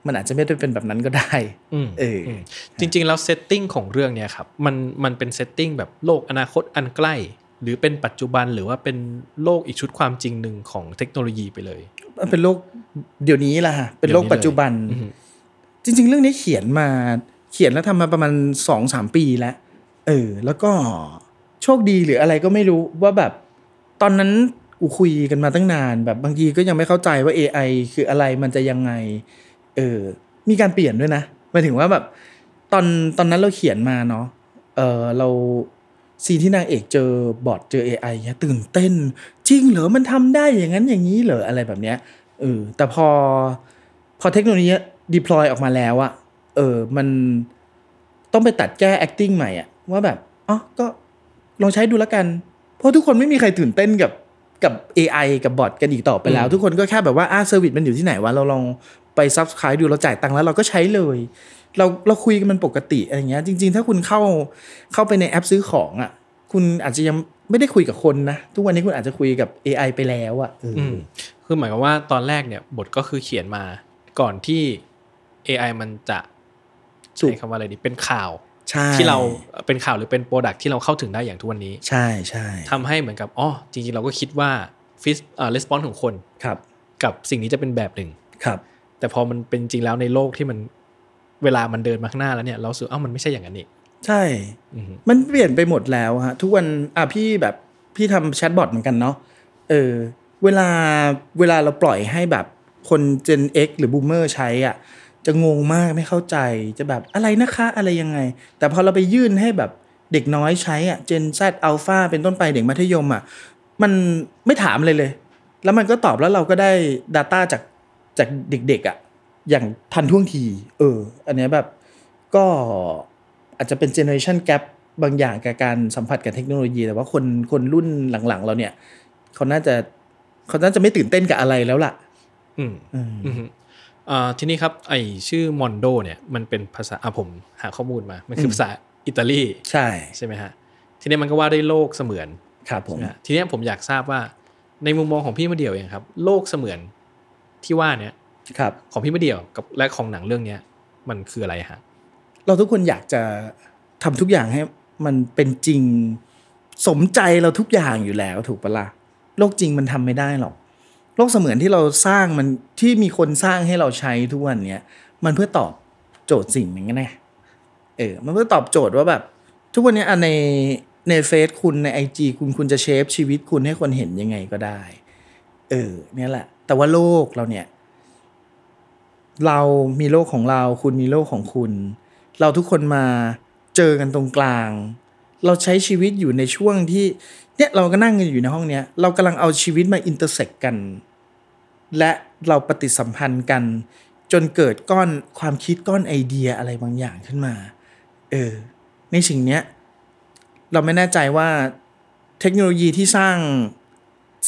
มันอาจจะไม่ได้เป็นแบบนั้นก็ได้อืมเอออืมจริง ๆ แล้ว setting ของเรื่องเนี่ยครับมันมันเป็น setting แบบโลกอนาคตอันใกล้ หรือเป็นปัจจุบันหรือว่าเป็นโลกอีกชุดความจริงหนึ่งของเทคโนโลยีไปเลย มันเป็นโลกเดี๋ยวนี้แหละฮะเป็นโลกปัจจุบันอืม จริง ๆ เรื่องนี้เขียนมาเขียนแล้วทำมาประมาณสองสามปีแล้วเออ แล้วก็โชคดีหรืออะไรก็ไม่รู้ว่าแบบตอนนั้นอูคุยกันมาตั้งนาน แบบบางทีก็ยังไม่เข้าใจว่า AI คืออะไรมันจะยังไง เออ มีการเปลี่ยนด้วยนะหมายถึงว่าแบบตอนตอนนั้นเราเขียนมาเนาะเออเรา scene ที่นางเอกเจอ bot เจอ AI เนี่ยตื่นเต้น จริงเหรอมันทำได้อย่างนั้นอย่างนี้เหรออะไรแบบเนี้ยเออแต่พอพอเทคโนโลยี deploy ออกมาแล้วอะเออ มันต้องไปตัดแก้ acting ใหม่อะว่าแบบอ๋อก็ลองใช้ดูแล้วกัน เพราะทุกคนไม่มีใครตื่นเต้นกับกับ AI กับ bot กันอีกต่อไปแล้วอืมทุกคนก็แค่แบบว่าอ่า service มันอยู่ที่ไหนวะ เราลองไป subscribe ดูเราจ่ายตังค์แล้วเราก็ใช้เลย เราเราคุยกันมันปกติอะไรเงี้ย จริง ๆ ถ้าคุณเข้าเข้าไปในแอปซื้อของอะ่ะ คุณอาจจะยังไม่ได้คุยกับคนนะ ทุกวันนี้คุณอาจจะคุยกับ AI ไปแล้วอะ่ะเออออืมคือหมายความว่าตอนแรกเนี่ยบทก็คือเขียนมาก่อนที่ AI มันจะถูกใช้คำว่าอะไรดีเป็นข่าวใช่ที่เราเป็นข่าวหรือเป็นโปรดักที่เราเข้าถึงได้อย่างทุกวันนี้ ใช่ใช่ทำให้เหมือนกับอ๋อจริงๆ เราก็คิดว่าฟิสอ่า respond ของคนครับ กับสิ่งนี้จะเป็นแบบหนึ่งครับ แต่พอมันเป็นจริงแล้วในโลกที่มันเวลามันเดินมาข้างหน้าแล้วเนี่ย เราสึกอ้าวมันไม่ใช่อย่างนั้นนี่ใช่อืมมันเปลี่ยนไปหมดแล้วฮะทุกวันอะพี่แบบพี่ทำ chatbot เหมือนกันเนาะเออเวลาเวลาเราปล่อยให้แบบคน Gen X หรือ Boomer ใช้อะ จะงงมากไม่เข้าใจจะแบบอะไรนะคะอะไรยังไง แต่พอเราไปยื่นให้แบบเด็กน้อยใช้อะ Gen Z Alpha เป็นต้นไปเด็กมัธยมอะมันไม่ถามเลยเลย แล้วมันก็ตอบแล้วเราก็ได้ Data จากจากเด็กๆอะอย่างทันท่วงที เออ อันเนี้ยแบบก็อาจจะเป็น generation gap บางอย่างกับการสัมผัสกับเทคโนโลยี แต่ว่าคนคนรุ่นหลังๆ เราเนี่ย เขาน่าจะเขาน่าจะไม่ตื่นเต้นกับอะไรแล้วล่ะ อืมอืมอืมอ่า ทีนี้ครับไอชื่อมอนโดเนี่ยมันเป็นภาษาอะผมหาข้อมูลมา มันคือภาษาอิตาลีใช่ใช่ไหมฮะทีนี้มันก็ว่าด้วยโลกเสมือนครับผมนะฮะทีนี้ผมอยากทราบว่า ในมุมมองของพี่มาเดี่ยวเองครับ โลกเสมือนที่ว่าเนี่ยครับ ของพี่มาเดี่ยวกับและของหนังเรื่องเนี้ยมันคืออะไรฮะเราทุกคนอยากจะทำทุกอย่างให้มันเป็นจริงสมใจเราทุกอย่างอยู่แล้วถูกปะละ่ะโลกจริงมันทำไม่ได้หรอก โลกเสมือนที่เราสร้างมันที่มีคนสร้างให้เราใช้ทุกวันเนี้ยมันเพื่อตอบโจทย์สิ่งหนึ่งแน่เออมันเพื่อตอบโจทย์ว่าแบบ ทุกวันนี้ในในเฟซคุณในไอจีคุณคุณจะเชฟชีวิตคุณให้คนเห็นยังไงก็ได้ เออเนี่ยแหละ แต่ว่าโลกเราเนี่ย เรามีโลกของเรา คุณมีโลกของคุณ เราทุกคนมาเจอกันตรงกลาง เราใช้ชีวิตอยู่ในช่วงที่เนี่ยเราก็นั่งกันอยู่ในห้องเนี้ยเรากำลังเอาชีวิตมา intersect กัน และเราปฏิสัมพันธ์กัน จนเกิดก้อนความคิดก้อนไอเดียอะไรบางอย่างขึ้นมา เออ ในสิ่งเนี้ยเราไม่แน่ใจว่าเทคโนโลยีที่สร้าง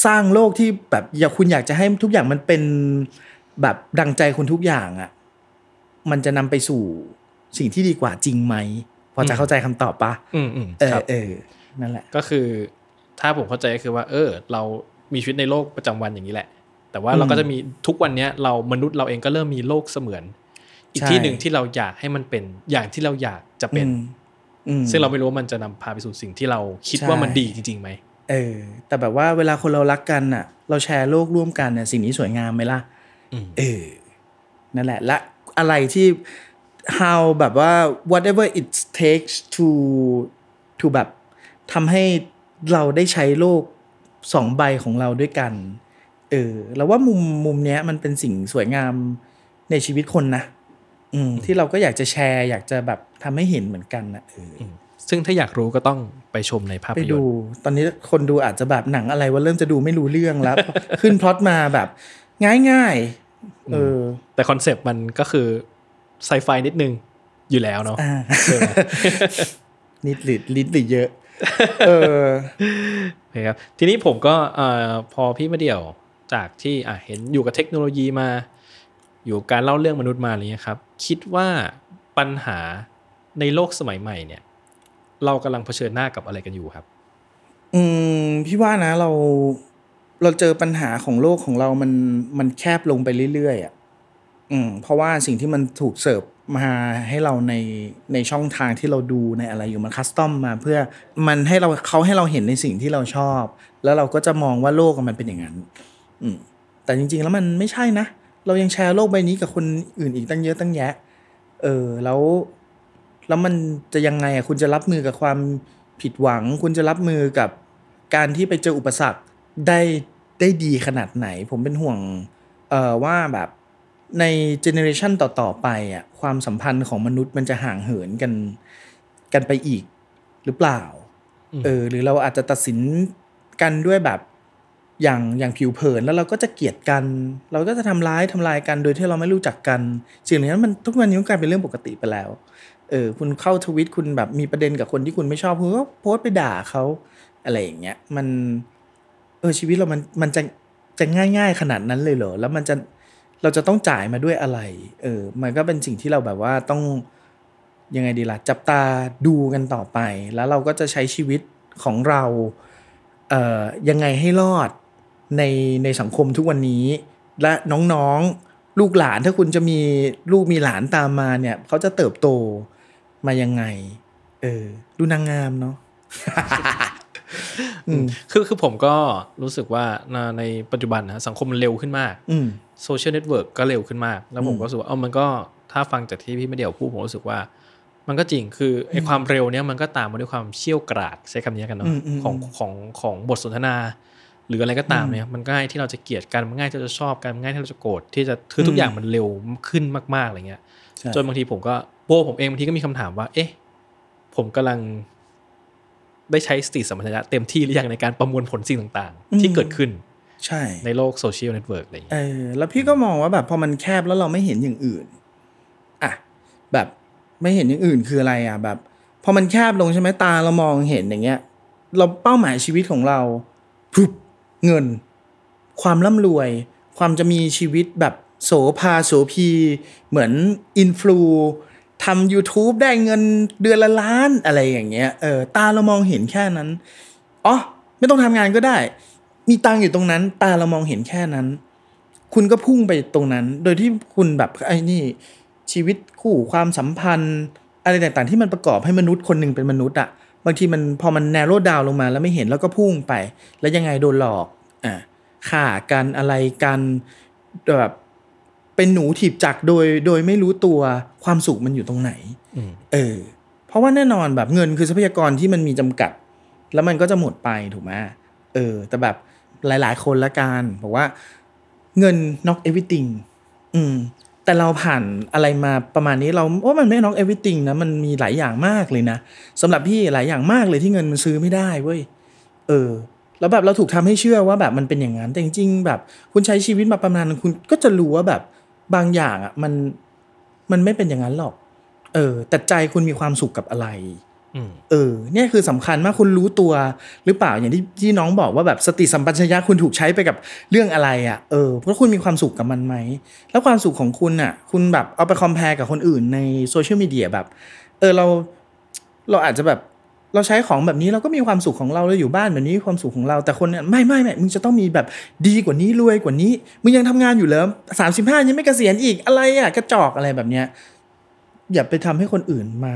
สร้างโลกที่แบบอยากคุณอยากจะให้ทุกอย่างมันเป็นแบบดังใจคุณทุกอย่างอะ่ะ มันจะนำไปสู่สิ่งที่ดีกว่าจริงไหม พอจะเข้าใจคำตอบปะอืมอืมเอคอรับเออนั่นแหละ ก็คือ ถ้าผมเข้าใจก็คือว่า เออ เรามีชีวิตในโลกประจำวันอย่างนี้แหละ แต่ว่าอืมเราก็จะมีทุกวันเนี้ยเรามนุษย์เราเองก็เริ่มมีโลกเสมือน อีกใช่ที่หนึ่งที่เราอยากให้มันเป็นอย่างที่เราอยากจะเป็นอืมอืมซึ่งเราไม่รู้ว่ามันจะนำพาไปสู่สิ่งที่เราคิดใช่ว่ามันดีจริงๆไหมเออ แต่แบบว่าเวลาคนเรารักกันอะ เราแชร์โลกร่วมกันเนี่ยสิ่งนี้สวยงามไหมล่ะอืมเออนั่นแหละ และอะไรที่ how แบบว่า whatever it takes to to แบบทำให้เราได้ใช้โลกสองใบของเราด้วยกัน เออแล้วว่ามุมมุมเนี้ยมันเป็นสิ่งสวยงามในชีวิตคนนะอืมที่เราก็อยากจะแชร์ อยากจะแบบทำให้เห็นเหมือนกันนะเอออซึ่งถ้าอยากรู้ก็ต้องไปชมในภาพไปยดูนตร์ตอนนี้คนดูอาจจะแบบหนังอะไรว่าเริ่มจะดูไม่รู้เรื่องแล้ว ขึ้นพล็อตมาแบบง่ายๆเออ แต่ concept มันก็คือ ไซไฟนิดนึงอยู่แล้วเนาะอ่าใช่ไหมนิดหรือลิดหรือเยอะเออโอเคครับทีนี้ผมก็เอ่อพอพี่มะเดี่ยวจากที่อะเห็นอยู่กับเทคโนโลยีมา อยู่กับการเล่าเรื่องมนุษย์มาอะไรเงี้ยครับ คิดว่าปัญหาในโลกสมัยใหม่เนี่ย เรากำลังเผชิญหน้ากับอะไรกันอยู่ครับ อืมพี่ว่านะเราเราเจอปัญหาของโลกของเรามันมันแคบลงไปเรื่อยๆอะ อืมเพราะว่าสิ่งที่มันถูกเสิร์ฟมาให้เราในในช่องทางที่เราดูในอะไรอยู่มันคัสตอมมาเพื่อมันให้เราเขาให้เราเห็นในสิ่งที่เราชอบ แล้วเราก็จะมองว่าโลกมันเป็นอย่างนั้น อืมแต่จริง ๆ แล้วมันไม่ใช่นะ เรายังแชร์โลกใบนี้กับคนอื่นอีกตั้งเยอะตั้งแยะ เออแล้วแล้วมันจะยังไงอะคุณจะรับมือกับความผิดหวัง คุณจะรับมือกับการที่ไปเจออุปสรรคได้ได้ดีขนาดไหน ผมเป็นห่วงเอ่อว่าแบบ ใน generation ต่อ ๆ ไปอะความสัมพันธ์ของมนุษย์มันจะห่างเหินกันกันไปอีกหรือเปล่าเออหรือเราอาจจะตัดสินกันด้วยแบบอย่างอย่างผิวเผินแล้วเราก็จะเกลียดกัน เราก็จะทำร้ายทำลายกันโดยที่เราไม่รู้จักกันสิ่งเหล่านี้มันทุกวันนี้มันกลายเป็นเรื่องปกติไปแล้วเออคุณเข้าทวิตคุณแบบมีประเด็นกับคนที่คุณไม่ชอบคุณก็โพสต์ไปด่าเขาอะไรอย่างเงี้ยมันเออชีวิตเรามันมันจะจะง่าย ๆ ขนาดนั้นเลยเหรอแล้วมันจะ เราจะต้องจ่ายมาด้วยอะไร เออ มันก็เป็นสิ่งที่เราแบบว่าต้องยังไงดีล่ะ จับตาดูกันต่อไป แล้วเราก็จะใช้ชีวิตของเรา เอ่อ ยังไงให้รอดในในสังคมทุกวันนี้ และน้องๆ ลูกหลานถ้าคุณจะมีลูกมีหลานตามมาเนี่ย เขาจะเติบโตมายังไง เออ ดูนางงามเนาะ คือคือผมก็รู้สึกว่าในในปัจจุบันนะสังคมมันเร็วขึ้นมากอืม social network ก็เร็วขึ้นมาก แล้วผมอืมก็รู้สึกว่าเออมันก็ถ้าฟังจากที่พี่มะเดี่ยวพูดผมรู้สึกว่า มันก็จริงคือไอ้ความเร็วเนี้ยมันก็ตามมาด้วยความเกรี้ยวกราดใช้คำนี้กันเนาะอืมอืมของของของบทสนทนา หรืออะไรก็ตามเนี่ยมันง่ายที่เราจะเกลียดกันมันง่ายที่เราจะชอบกันมันง่ายที่เราจะโกรธที่จะคือทุกอย่างมันเร็วขึ้นมากๆอะไรเงี้ยใช่จนบางทีผมก็โบ้ผมเองบางทีก็มีคำถามว่า เอ๊ะ ผมกำลัง ได้ใช้สติสัมปชัญญะเต็มที่หรือยังในการประมวลผลสิ่งต่างอืมๆที่เกิดขึ้นใช่ในโลก social network อะไรอย่างเอเงี้ยอแล้วพี่ก็มองว่าแบบพอมันแคบแล้วเราไม่เห็นอย่างอื่นอะแบบไม่เห็นอย่างอื่นคืออะไรอะแบบพอมันแคบลงใช่ไหมตาเรามองเห็นอย่างเงี้ย เราเป้าหมายชีวิตของเราพรุบเงิน ความร่ำรวย ความจะมีชีวิตแบบโสภาโสพี เหมือนอินฟลู ทำ YouTube ได้เงินเดือนละล้านอะไรอย่างเงี้ยเออตาเรามองเห็นแค่นั้นอ๋อไม่ต้องทำงานก็ได้ มีตังอยู่ตรงนั้น ตาเรามองเห็นแค่นั้น คุณก็พุ่งไปตรงนั้น โดยที่คุณแบบไอ้นี่ ชีวิตคู่ความสัมพันธ์ อะไรต่างๆที่มันประกอบให้มนุษย์คนหนึ่งเป็นมนุษย์อะบางทีมันพอมันแนโรดาวลงมาแล้วไม่เห็นแล้วก็พุ่งไป แล้วยังไงโดนหลอกอ่าฆ่ากันอะไรกันแบบ เป็นหนูถีบจักรโดยโดยไม่รู้ตัวความสุขมันอยู่ตรงไหนอืมเออ เพราะว่าแน่นอนแบบเงินคือทรัพยากรที่มันมีจำกัด แล้วมันก็จะหมดไปถูกไหมเออ แต่แบบหลาย ๆ คนละกันบอกว่า เงิน knock everything อืม แต่เราผ่านอะไรมาประมาณนี้เราว่ามันไม่ knock everything นะมันมีหลายอย่างมากเลยนะสำหรับพี่หลายอย่างมากเลยที่เงินมันซื้อไม่ได้เว้ยเออแล้วแบบเราถูกทำให้เชื่อว่าแบบมันเป็นอย่างนั้นแต่จริงๆแบบ คุณใช้ชีวิตมาประมาณนึงคุณก็จะรู้ว่าแบบ บางอย่างอะมันมันไม่เป็นอย่างนั้นหรอก เออ แต่ใจคุณมีความสุขกับอะไรอืมเออ เนี่ยคือสำคัญมากคุณรู้ตัวหรือเปล่าอย่างที่ที่น้องบอกว่าแบบสติสัมปชัญญะคุณถูกใช้ไปกับเรื่องอะไรอะ่ะเออเพราะคุณมีความสุขกับมันไหม แล้วความสุขของคุณอะ คุณแบบเอาไปคอมเพลกับคนอื่นในโซเชียลมีเดียแบบ เออเราเราอาจจะแบบ เราใช้ของแบบนี้เราก็มีความสุขของเราเราอยู่บ้านแบบนี้มีความสุขของเรา แต่คนเนี่ยไม่ไม่ไม่มึงจะต้องมีแบบดีกว่านี้รวยกว่านี้มึงยังทำงานอยู่เลยสามสิบห้ายังไม่เกษียณอีกอะไรอะกระจอกอะไรแบบเนี้ยอย่าไปทำให้คนอื่นมา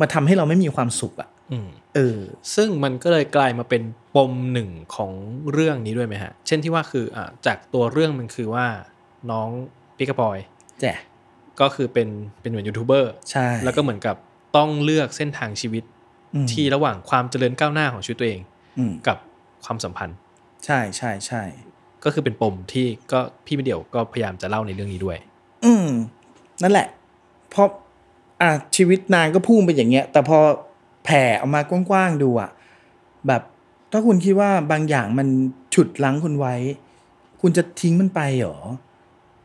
มาทำให้เราไม่มีความสุขอะอืมเออ ซึ่งมันก็เลยกลายมาเป็นปมหนึ่งของเรื่องนี้ด้วยไหมฮะ เช่นที่ว่าคืออ่าจากตัวเรื่องมันคือว่าน้องปิกาปอยแจ้ก็คือเป็นเป็นเหมือนยูทูบเบอร์ใช่แล้วก็เหมือนกับต้องเลือกเส้นทางชีวิตอืม ที่ระหว่างความเจริญก้าวหน้าของชีวิตตัวเองอืมกับความสัมพันธ์ ใช่ใช่ใช่ก็คือเป็นปมที่ก็พี่ไม่เดี่ยวก็พยายามจะเล่าในเรื่องนี้ด้วย อืม นั่นแหละเพราะอะชีวิตนางก็พุ่งไปอย่างเงี้ย แต่พอแผ่ออกมากว้างๆดูอะแบบถ้าคุณคิดว่าบางอย่างมันฉุดลั้งคุณไว้ คุณจะทิ้งมันไปเหรอ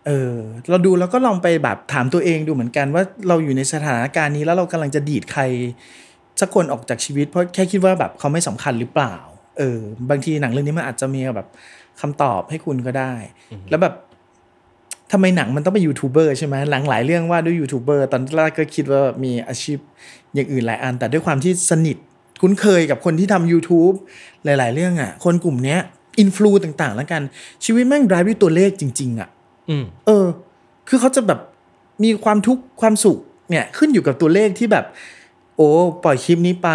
เออ เราดูแล้วก็ลองไปแบบถามตัวเองดูเหมือนกันว่าเราอยู่ในสถานการณ์นี้แล้วเรากำลังจะดีดใคร สักคนออกจากชีวิตเพราะแค่คิดว่าแบบเขาไม่สำคัญหรือเปล่า เออ บางทีหนังเรื่องนี้มันอาจจะมีแบบคำตอบให้คุณก็ได้ แล้วแบบทำไมหนังมันต้องเป็นยูทูบเบอร์ใช่ไหมหลังหลายเรื่องว่าด้วยยูทูบเบอร์ตอนแรกก็คิดว่ามีอาชีพอย่างอื่นหลายอัน แต่ด้วยความที่สนิทคุ้นเคยกับคนที่ทำ YouTube หลาย ๆ เรื่องอะ คนกลุ่มเนี้ยอินฟลูต่างๆ แล้วกัน ชีวิตแม่ง drive ด้วยตัวเลขจริง ๆอะเออ คือเขาจะแบบมีความทุกข์ความสุขเนี่ยขึ้นอยู่กับตัวเลขที่แบบ โอ้ปล่อยคลิปนี้ไป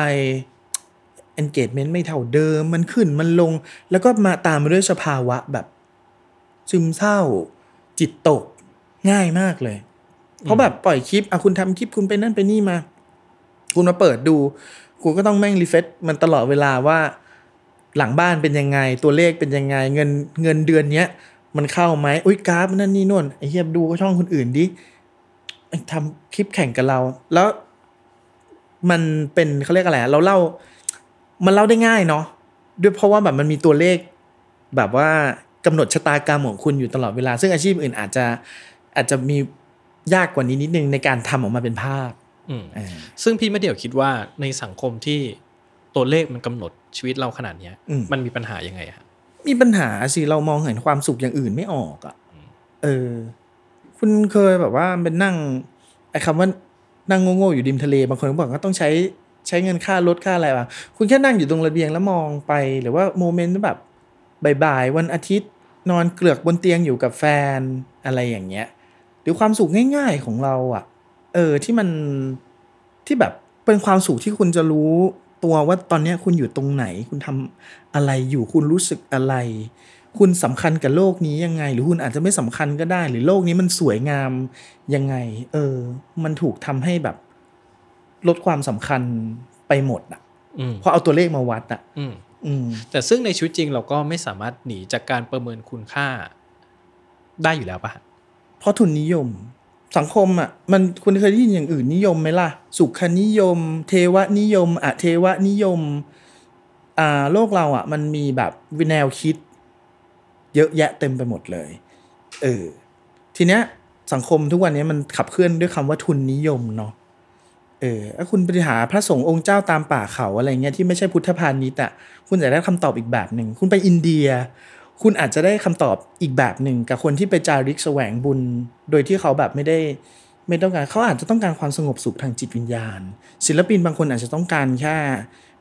engagement ไม่เท่าเดิม มันขึ้นมันลง แล้วก็มาตามมาด้วยสภาวะแบบซึมเศร้า จิตตกง่ายมากเลย เพราะแบบปล่อยคลิปอะคุณทำคลิปคุณไปนั่นไปนี่มา คุณมาเปิดดูคุณก็ต้องแม่งรีเฟซมันตลอดเวลาว่า หลังบ้านเป็นยังไง ตัวเลขเป็นยังไง เงินเงินเดือนเนี้ยมันเข้าไหมอุ้ยกราฟนั่นนี่นู่นไอ้เหี้ยดูก็ช่องคนอื่นดิไอ้ทำคลิปแข่งกับเรา แล้ว มันเป็นเขาเรียกอะไรอะเราเล่า มันเล่าได้ง่ายเนาะด้วยเพราะว่าแบบมันมีตัวเลข แบบว่ากำหนดชะตากรรมของคุณอยู่ตลอดเวลา ซึ่งอาชีพอื่นอาจจะอาจจะมียากกว่านี้นิดนึงในการทำออกมาเป็นภาพอืมเออซึ่งพี่ไม่เดี่ยวคิดว่าในสังคมที่ตัวเลขมันกำหนดชีวิตเราขนาดเนี้ยอืมมันมีปัญหายังไงอะมีปัญหาสิเรามองเห็นความสุขอย่างอื่นไม่ออกอะ่ะเออ คุณเคยแบบว่าเป็นนั่งไอ้คำว่า นั่งโง่ๆอยู่ริมทะเลบางคนบอกว่าต้องใช้ใช้เงินค่ารถค่าอะไรวะคุณแค่นั่งอยู่ตรงระเบียงแล้วมองไป หรือว่าโมเมนต์แบบบ่ายๆวันอาทิตย์นอนเกลือกบนเตียงอยู่กับแฟนอะไรอย่างเงี้ยหรือความสุขง่าย ๆของเราอะ่ะ เออที่มันที่แบบเป็นความสุขที่คุณจะรู้ตัวว่าตอนนี้คุณอยู่ตรงไหน คุณทำอะไรอยู่คุณรู้สึกอะไร คุณสำคัญกับโลกนี้ยังไง หรือคุณอาจจะไม่สำคัญก็ได้ หรือโลกนี้มันสวยงามยังไง เออ มันถูกทำให้แบบ ลดความสำคัญไปหมดอะอืมเพราะเอาตัวเลขมาวัดอะอืมอืมแต่ซึ่งในชีวิตจริงเราก็ไม่สามารถหนีจากการประเมินคุณค่าได้อยู่แล้วป่ะเพราะทุนนิยม สังคมอะ มันคุณเคยได้ยินอย่างอื่นนิยมไหมล่ะ สุขนิยม เทวนิยมอะเทวนิยม อ่า โลกเราอะ มันมีแบบแนวคิด เยอะแยะเต็มไปหมดเลยเออทีเนี้ยสังคมทุกวันนี้มันขับเคลื่อนด้วยคำว่าทุนนิยมเนาะเออถ้าคุณไปหาพระสงฆ์องค์เจ้าตามป่าเขาอะไรเงี้ยที่ไม่ใช่พุทธพาณิชย์อะคุณจะได้คำตอบอีกแบบหนึ่ง คุณไปอินเดีย คุณอาจจะได้คำตอบอีกแบบหนึ่ง กับคนที่ไปจาริกแสวงบุญ โดยที่เขาแบบไม่ได้ไม่ต้องการเขาอาจจะต้องการความสงบสุขทางจิตวิญญาณ ศิลปินบางคนอาจจะต้องการแค่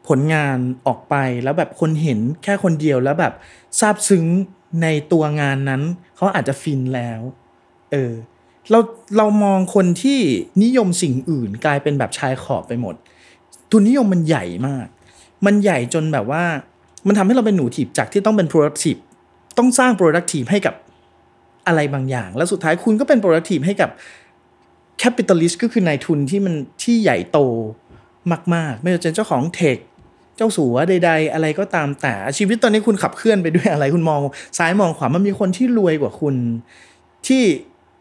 ผลงานออกไปแล้วแบบคนเห็นแค่คนเดียวแล้วแบบซาบซึ้ง ในตัวงานนั้นเขาอาจจะฟินแล้ว เออ เราเรามองคนที่นิยมสิ่งอื่นกลายเป็นแบบชายขอบไปหมด ทุนนิยมมันใหญ่มาก มันใหญ่จนแบบว่า มันทำให้เราเป็นหนูถีบจากที่ต้องเป็น productive ต้องสร้าง productive ให้กับอะไรบางอย่าง แล้วสุดท้ายคุณก็เป็น productive ให้กับ capitalist ก็คือนายทุนที่มันที่ใหญ่โตมาก ๆ ไม่ว่าจะเป็นเจ้าของเทค เจ้าสัวใด ๆ อะไรก็ตามแต่ชีวิตตอนนี้คุณขับเคลื่อนไปด้วยอะไรคุณมองซ้ายมองขวามันมีคนที่รวยกว่าคุณ ที่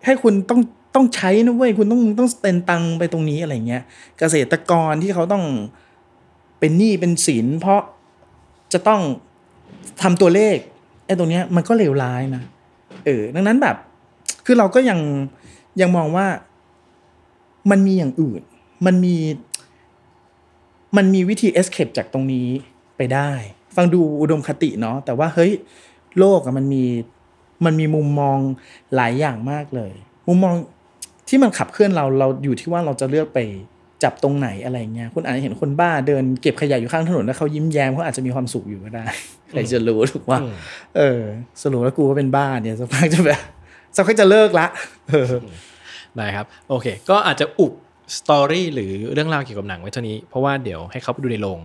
ให้คุณต้องต้องใช้นะเว้ยคุณต้องต้องเต็นตังไปตรงนี้อะไรเงี้ย เกษตรกรที่เขาต้องเป็นหนี้เป็นสินเพราะจะต้องทำตัวเลขไอ้ตรงเนี้ยมันก็เลวร้ายนะเออดังนั้นแบบ คือเราก็ยังยังมองว่ามันมีอย่างอื่น มันมี มันมีวิธี escape จากตรงนี้ไปได้ ฟังดูอุดมคติเนาะแต่ว่าเฮ้ยโลกอะมันมีมันมีมุมมองหลายอย่างมากเลย มุมมองที่มันขับเคลื่อนเราเราอยู่ที่ว่าเราจะเลือกไปจับตรงไหนอะไรเงี้ยคุณอาจจะเห็นคนบ้าเดินเก็บขยะอยู่ข้างถนนแล้วเขายิ้มแย้มเขาอาจจะมีความสุขอยู่ก็ได้ใครจะรู้ถูกว่าอืมเออ สรุปแล้วกูก็เป็นบ้าเนี่ยสักพักจะแบบสักพักจะเลิกละเออได้ครับ โอเค ก็อาจจะอุบ สตอรี่หรือเรื่องราวเกี่ยวกับหนังไว้เท่านี้ เพราะว่าเดี๋ยวให้เขาไปดูในโรง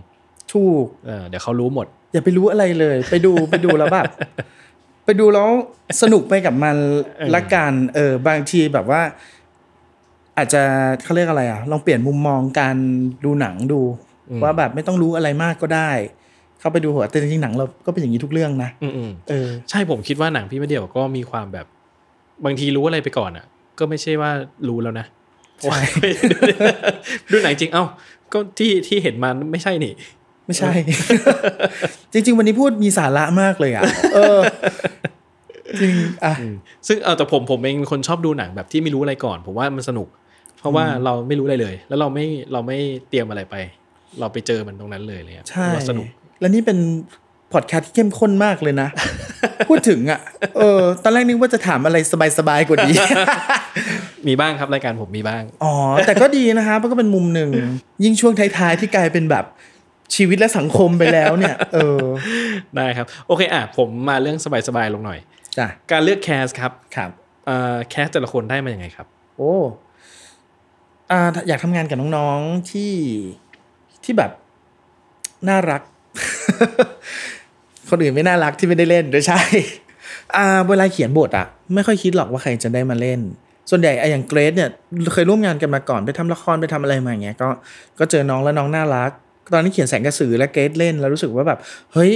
ถูกเออเดี๋ยวเขารู้หมด อย่าไปรู้อะไรเลย ไปดูไปดูแล้วแบบไปดูแล้วสนุกไปกับมันเออละกันเออบางทีแบบว่า อาจจะเขาเรียกอะไรอะลองเปลี่ยนมุมมองการดูหนังดู ว่าแบบไม่ต้องรู้อะไรมากก็ได้ เข้าไปดูหัวแต่จริงๆหนังเราก็เป็นอย่างนี้ทุกเรื่องนะอืมอืมเออใช่ผมคิดว่าหนังพี่ไม่เดียวก็มีความแบบ บางทีรู้อะไรไปก่อนอะ ก็ไม่ใช่ว่ารู้แล้วนะ ใช่ดูหนังจริงเอ้าก็ที่ที่เห็นมาไม่ใช่นี่ ไม่ใช่ จริง ๆ วันนี้พูดมีสาระมากเลยอะเออจริงอะซึ่งเออแต่ผมผมเองเป็นคนชอบดูหนังแบบที่ไม่รู้อะไรก่อน ผมว่ามันสนุก เพราะว่าเราไม่รู้อะไรเลย แล้วเราไม่เราไม่เตรียมอะไรไป เราไปเจอมันตรงนั้นเลยเลยอะใช่ว่าสนุก แล้วนี่เป็นพอดแคสต์ที่เข้มข้นมากเลยนะ พูดถึงอะ เออ ตอนแรกนึกว่าจะถามอะไรสบายๆกว่านี้ มีบ้างครับรายการผมมีบ้าง อ๋อ แต่ก็ดีนะคะมันก็เป็นมุมหนึ่ง ยิ่งช่วงท้ายๆที่กลายเป็นแบบชีวิตและสังคมไปแล้วเนี่ย เออ ได้ครับ โอเคอะผมมาเรื่องสบายๆลงหน่อยจ้ะการเลือกแคสครับครับเอ่อแคสแต่ละคนได้มาอย่างไงครับ โอ้อ่าอยากทำงานกับน้องๆที่ที่แบบน่ารัก คนอื่นไม่น่ารักที่ไม่ได้เล่นด้วยใช่อ่าเวลาเขียนบทอะไม่ค่อยคิดหรอกว่าใครจะได้มาเล่น ส่วนใหญ่ไออย่างเกรดเนี่ยเคยร่วมงานกันมาก่อนไปทำละครไปทำอะไรมาอย่างเงี้ยก็ก็เจอน้องแล้วน้องน่ารัก ตอนนี้เขียนแสงกระสือและเกรดเล่นแล้วรู้สึกว่าแบบเฮ้ย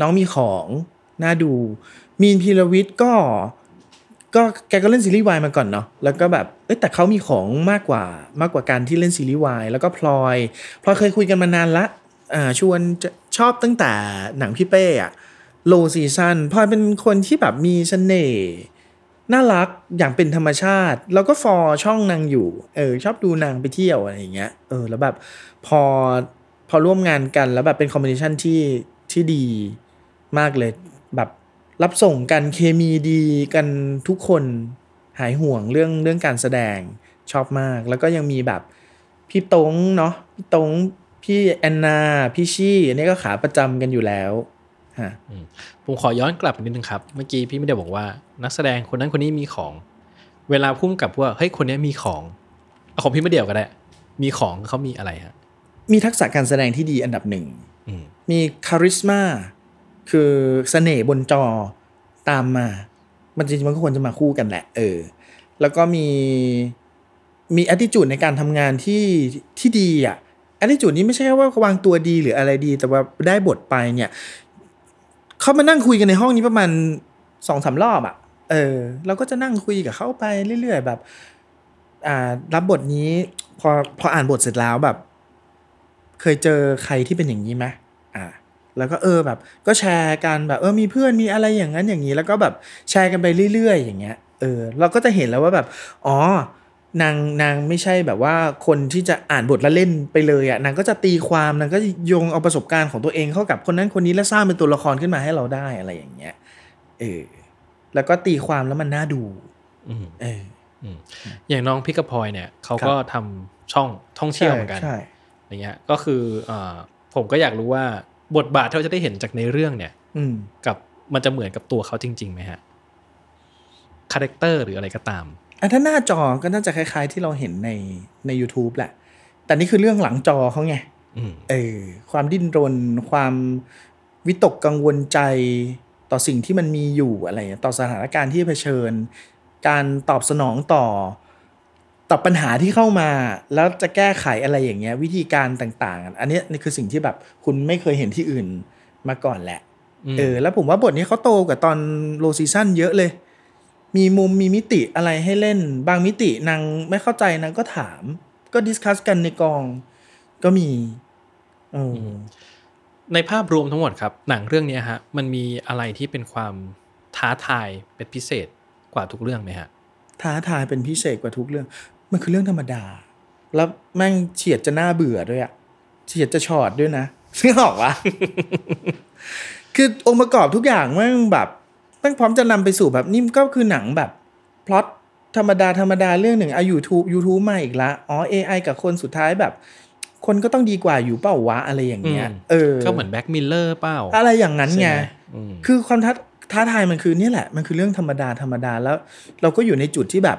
น้องมีของน่าดู มีนพีรวิทย์ก็ก็แกก็เล่นซีรีส์วายมาก่อนเนาะแล้วก็แบบเอ้แต่เขามีของมากกว่ามากกว่าการที่เล่นซีรีส์วายแล้วก็พลอยพลอยเคยคุยกันมานานละอ่าชวนชอบตั้งแต่หนังพี่เป้อะ Low Season พลอยเป็นคนที่แบบมีเสน่ห์ น่ารักอย่างเป็นธรรมชาติ แล้วก็ follow ช่องนางอยู่ เออ ชอบดูนางไปเที่ยวอะไรอย่างเงี้ยเออ แล้วแบบพอพอร่วมงานกันแล้วแบบเป็นคอมบิเนชันที่ที่ดีมากเลยแบบรับส่งกันเคมีดีกันทุกคนหายห่วงเรื่องเรื่องการแสดงชอบมาก แล้วก็ยังมีแบบพี่ตงเนาะพี่ตงพี่แอนนา พี่ชี่อันนี้ก็ขาประจำกันอยู่แล้ว ฮะผมขอย้อนกลับไปนิดนึงครับ เมื่อกี้พี่ไม่ได้บอกว่า นักแสดงคนนั้นคนนี้มีของ เวลาพุ่มกับว่าเฮ้ยคนนี้มีของเอาของพี่ไม่เดียวก็ได้ มีของเขามีอะไรฮะมีทักษะการแสดงที่ดีอันดับหนึ่งอืมมีคาริสมาคือเสน่ห์บนจอตามมา มันจริงๆมันก็ควรจะมาคู่กันแหละ เออ แล้วก็มีมี attitude ในการทำงานที่ที่ดีอะ attitude นี้ไม่ใช่แค่ว่าวางตัวดีหรืออะไรดี แต่ว่าได้บทไปเนี่ย เขามานั่งคุยกันในห้องนี้ประมาณสองสามรอบอะ เออ เราก็จะนั่งคุยกับเขาไปเรื่อยๆแบบ อ่า รับบทนี้พอพออ่านบทเสร็จแล้วแบบ เคยเจอใครที่เป็นอย่างนี้ไหมอ่า แล้วก็เออแบบ ก็แชร์กันแบบ เออมีเพื่อนมีอะไรอย่างนั้นอย่างนี้ แล้วก็แบบแชร์กันไปเรื่อยๆ อย่างเงี้ย เออ เราก็จะเห็นแล้วว่าแบบ อ๋อ นางนางไม่ใช่แบบว่าคนที่จะอ่านบทแล้วเล่นไปเลยอะ่ะนางก็จะตีความนางก็โยงเอาประสบการณ์ของตัวเองเข้ากับคนนั้นคนนี้แล้วสร้างเป็นตัวละครขึ้นมาให้เราได้อะไรอย่างเงี้ยเออแล้วก็ตีความแล้วมันน่าดูอืมเอออย่างน้องพิกกะพลอยเนี่ยเขาก็ทำช่องท่องเที่ยวเหมือนกันใช่อย่างเงี้ย ก็คือเอ่อผมก็อยากรู้ว่าบทบาทที่เราจะได้เห็นจากในเรื่องเนี่ย อืมกับมันจะเหมือนกับตัวเขาจริงๆไหมฮะคาแรคเตอร์หรืออะไรก็ตาม อะถ้าหน้าจอก็น่าจะคล้าย ๆ ที่เราเห็นในใน YouTube แหละ แต่นี่คือเรื่องหลังจอเขาไงอืมเออความดิ้นรน ความวิตกกังวลใจต่อสิ่งที่มันมีอยู่อะไรเงี้ยต่อสถานการณ์ที่เผชิญ การตอบสนองต่อต่อปัญหาที่เข้ามา แล้วจะแก้ไขอะไรอย่างเงี้ย วิธีการต่างๆ อันเนี้ยนี่คือสิ่งที่แบบคุณไม่เคยเห็นที่อื่นมาก่อนแหละอืมเออแล้วผมว่าบทนี้เขาโตกว่าตอนโลซีซั่นเยอะเลย มีมุมมีมิติอะไรให้เล่น บางมิตินางไม่เข้าใจนางก็ถาม ก็ดิสคัสกันในกอง ก็มีเอออในภาพรวมทั้งหมดครับ หนังเรื่องเนี้ยฮะ มันมีอะไรที่เป็นความท้าทายเป็นพิเศษกว่าทุกเรื่องไหมฮะ ท้าทายเป็นพิเศษกว่าทุกเรื่อง มันคือเรื่องธรรมดา แล้วแม่งเฉียดจะน่าเบื่อด้วยอะเฉียดจะชอดด้วยนะซึ่งออกวะคือองค์ประกอบทุกอย่างแม่งแบบ แม่งพร้อมจะนำไปสู่แบบนี่ก็คือหนังแบบพล็อตธรรมดาธรรมดาเรื่องหนึ่งอ่า YouTube YouTube มาอีกละอ๋อ AI กับคนสุดท้ายแบบ คนก็ต้องดีกว่าอยู่เปล่าวะอะไรอย่างเงี้ยอืมเออก็เหมือน Black Mirror เปล่าอะไรอย่างนั้นไงใช่ไหมอืมคือความท้าท้าทายมันคือเนี่ยแหละ มันคือเรื่องธรรมดาธรรมดาแล้ว เราก็อยู่ในจุดที่แบบ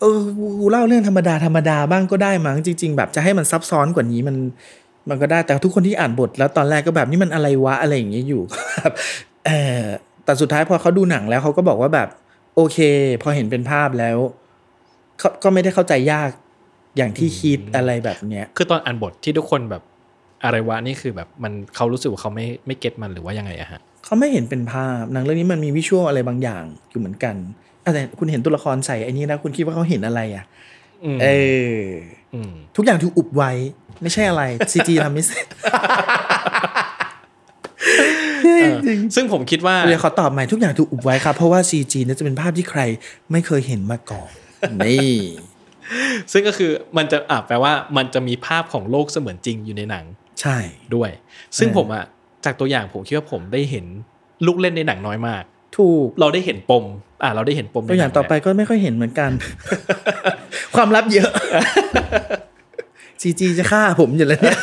เออกูเล่าเรื่องธรรมดาธรรมดาบ้างก็ได้มั้งจริง ๆ แบบจะให้มันซับซ้อนกว่านี้มันมันก็ได้แต่ทุกคนที่อ่านบท แล้วตอนแรกก็แบบนี่มันอะไรวะอะไรอย่างเงี้ยอยู่แบบเออ แต่สุดท้ายพอเขาดูหนังแล้วเขาก็บอกว่าแบบ โอเค พอเห็นเป็นภาพแล้วเขาก็ไม่ได้เข้าใจยากอย่างที่คิดอะไรแบบเนี้ย คือตอนอ่านบทที่ทุกคนแบบอะไรวะนี่คือแบบมันเขารู้สึกว่าเขาไม่ไม่เก็ตมันหรือว่ายังไงอะฮะเขาไม่เห็นเป็นภาพหนังเรื่องนี้มันมีวิชวลอะไรบางอย่างอยู่เหมือนกันอะแต่คุณเห็นตัวละครใส่ไอ้นี่นะคุณคิดว่าเขาเห็นอะไรอะอืมเอออืมทุกอย่างถูกอุบไว้ ไม่ใช่อะไรซีจีทำไม่เสร็จ จริงซึ่งผมคิดว่าเดี๋ยวขอตอบใหม่ทุกอย่างถูกอุบไว้ครับเพราะว่า CG เนี่ยจะเป็นภาพที่ใครไม่เคยเห็นมาก่อนนี่ซึ่งก็คือมันจะอะแปลว่ามันจะมีภาพของโลกเสมือนจริงอยู่ในหนังใช่ด้วย ซึ่งเออผมอะจากตัวอย่างผมคิดว่าผมได้เห็นลูกเล่นในหนังน้อยมาก ถูกเราได้เห็นปม อะเราได้เห็นปมในตัวอย่างหนัต่อไปก็ไม่ค่อยเห็นเหมือนกัน ความลับเยอะ CG จะฆ่าผมอยู่แล้วเนี่ย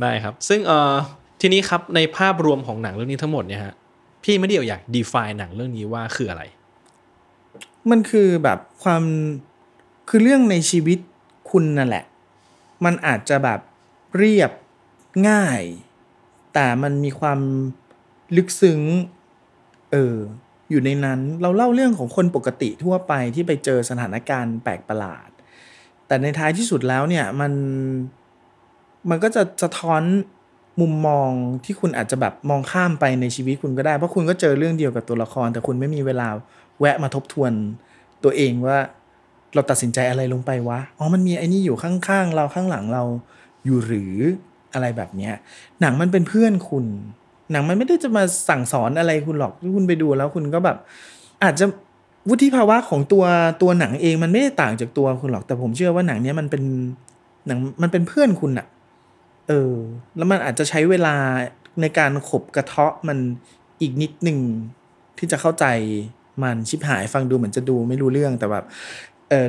ได้ครับ ซึ่งเอ่อ ทีนี้ครับในภาพรวมของหนังเรื่องนี้ทั้งหมดเนี่ยฮะพี่ไม่ได้อยาก define หนังเรื่องนี้ว่าคืออะไร มันคือแบบความคือเรื่องในชีวิตคุณนั่นแหละ มันอาจจะแบบเรียบง่าย แต่มันมีความลึกซึ้งเอออยู่ในนั้นเราเล่าเรื่องของคนปกติทั่วไปที่ไปเจอสถานการณ์แปลกประหลาด แต่ในท้ายที่สุดแล้วเนี่ยมันมันก็จะสะท้อน มุมมองที่คุณอาจจะแบบมองข้ามไปในชีวิตคุณก็ได้ เพราะคุณก็เจอเรื่องเดียวกับตัวละคร แต่คุณไม่มีเวลาแวะมาทบทวนตัวเองว่าเราตัดสินใจอะไรลงไปวะ อ๋อ มันมีไอ้นี่อยู่ข้างๆ เราข้างหลังเราอยู่หรืออะไรแบบเนี้ย หนังมันเป็นเพื่อนคุณ หนังมันไม่ได้จะมาสั่งสอนอะไรคุณหรอกคุณไปดูแล้วคุณก็แบบ อาจจะวุฒิภาวะของตัวตัวหนังเองมันไม่ได้ต่างจากตัวคุณหรอก แต่ผมเชื่อว่าหนังเนี้ยมันเป็นหนังมันเป็นเพื่อนคุณอะ เออ แล้วมันอาจจะใช้เวลาในการขบกระเทาะมันอีกนิดหนึ่งที่จะเข้าใจมันชิบหายฟังดูเหมือนจะดูไม่รู้เรื่องแต่แบบเออ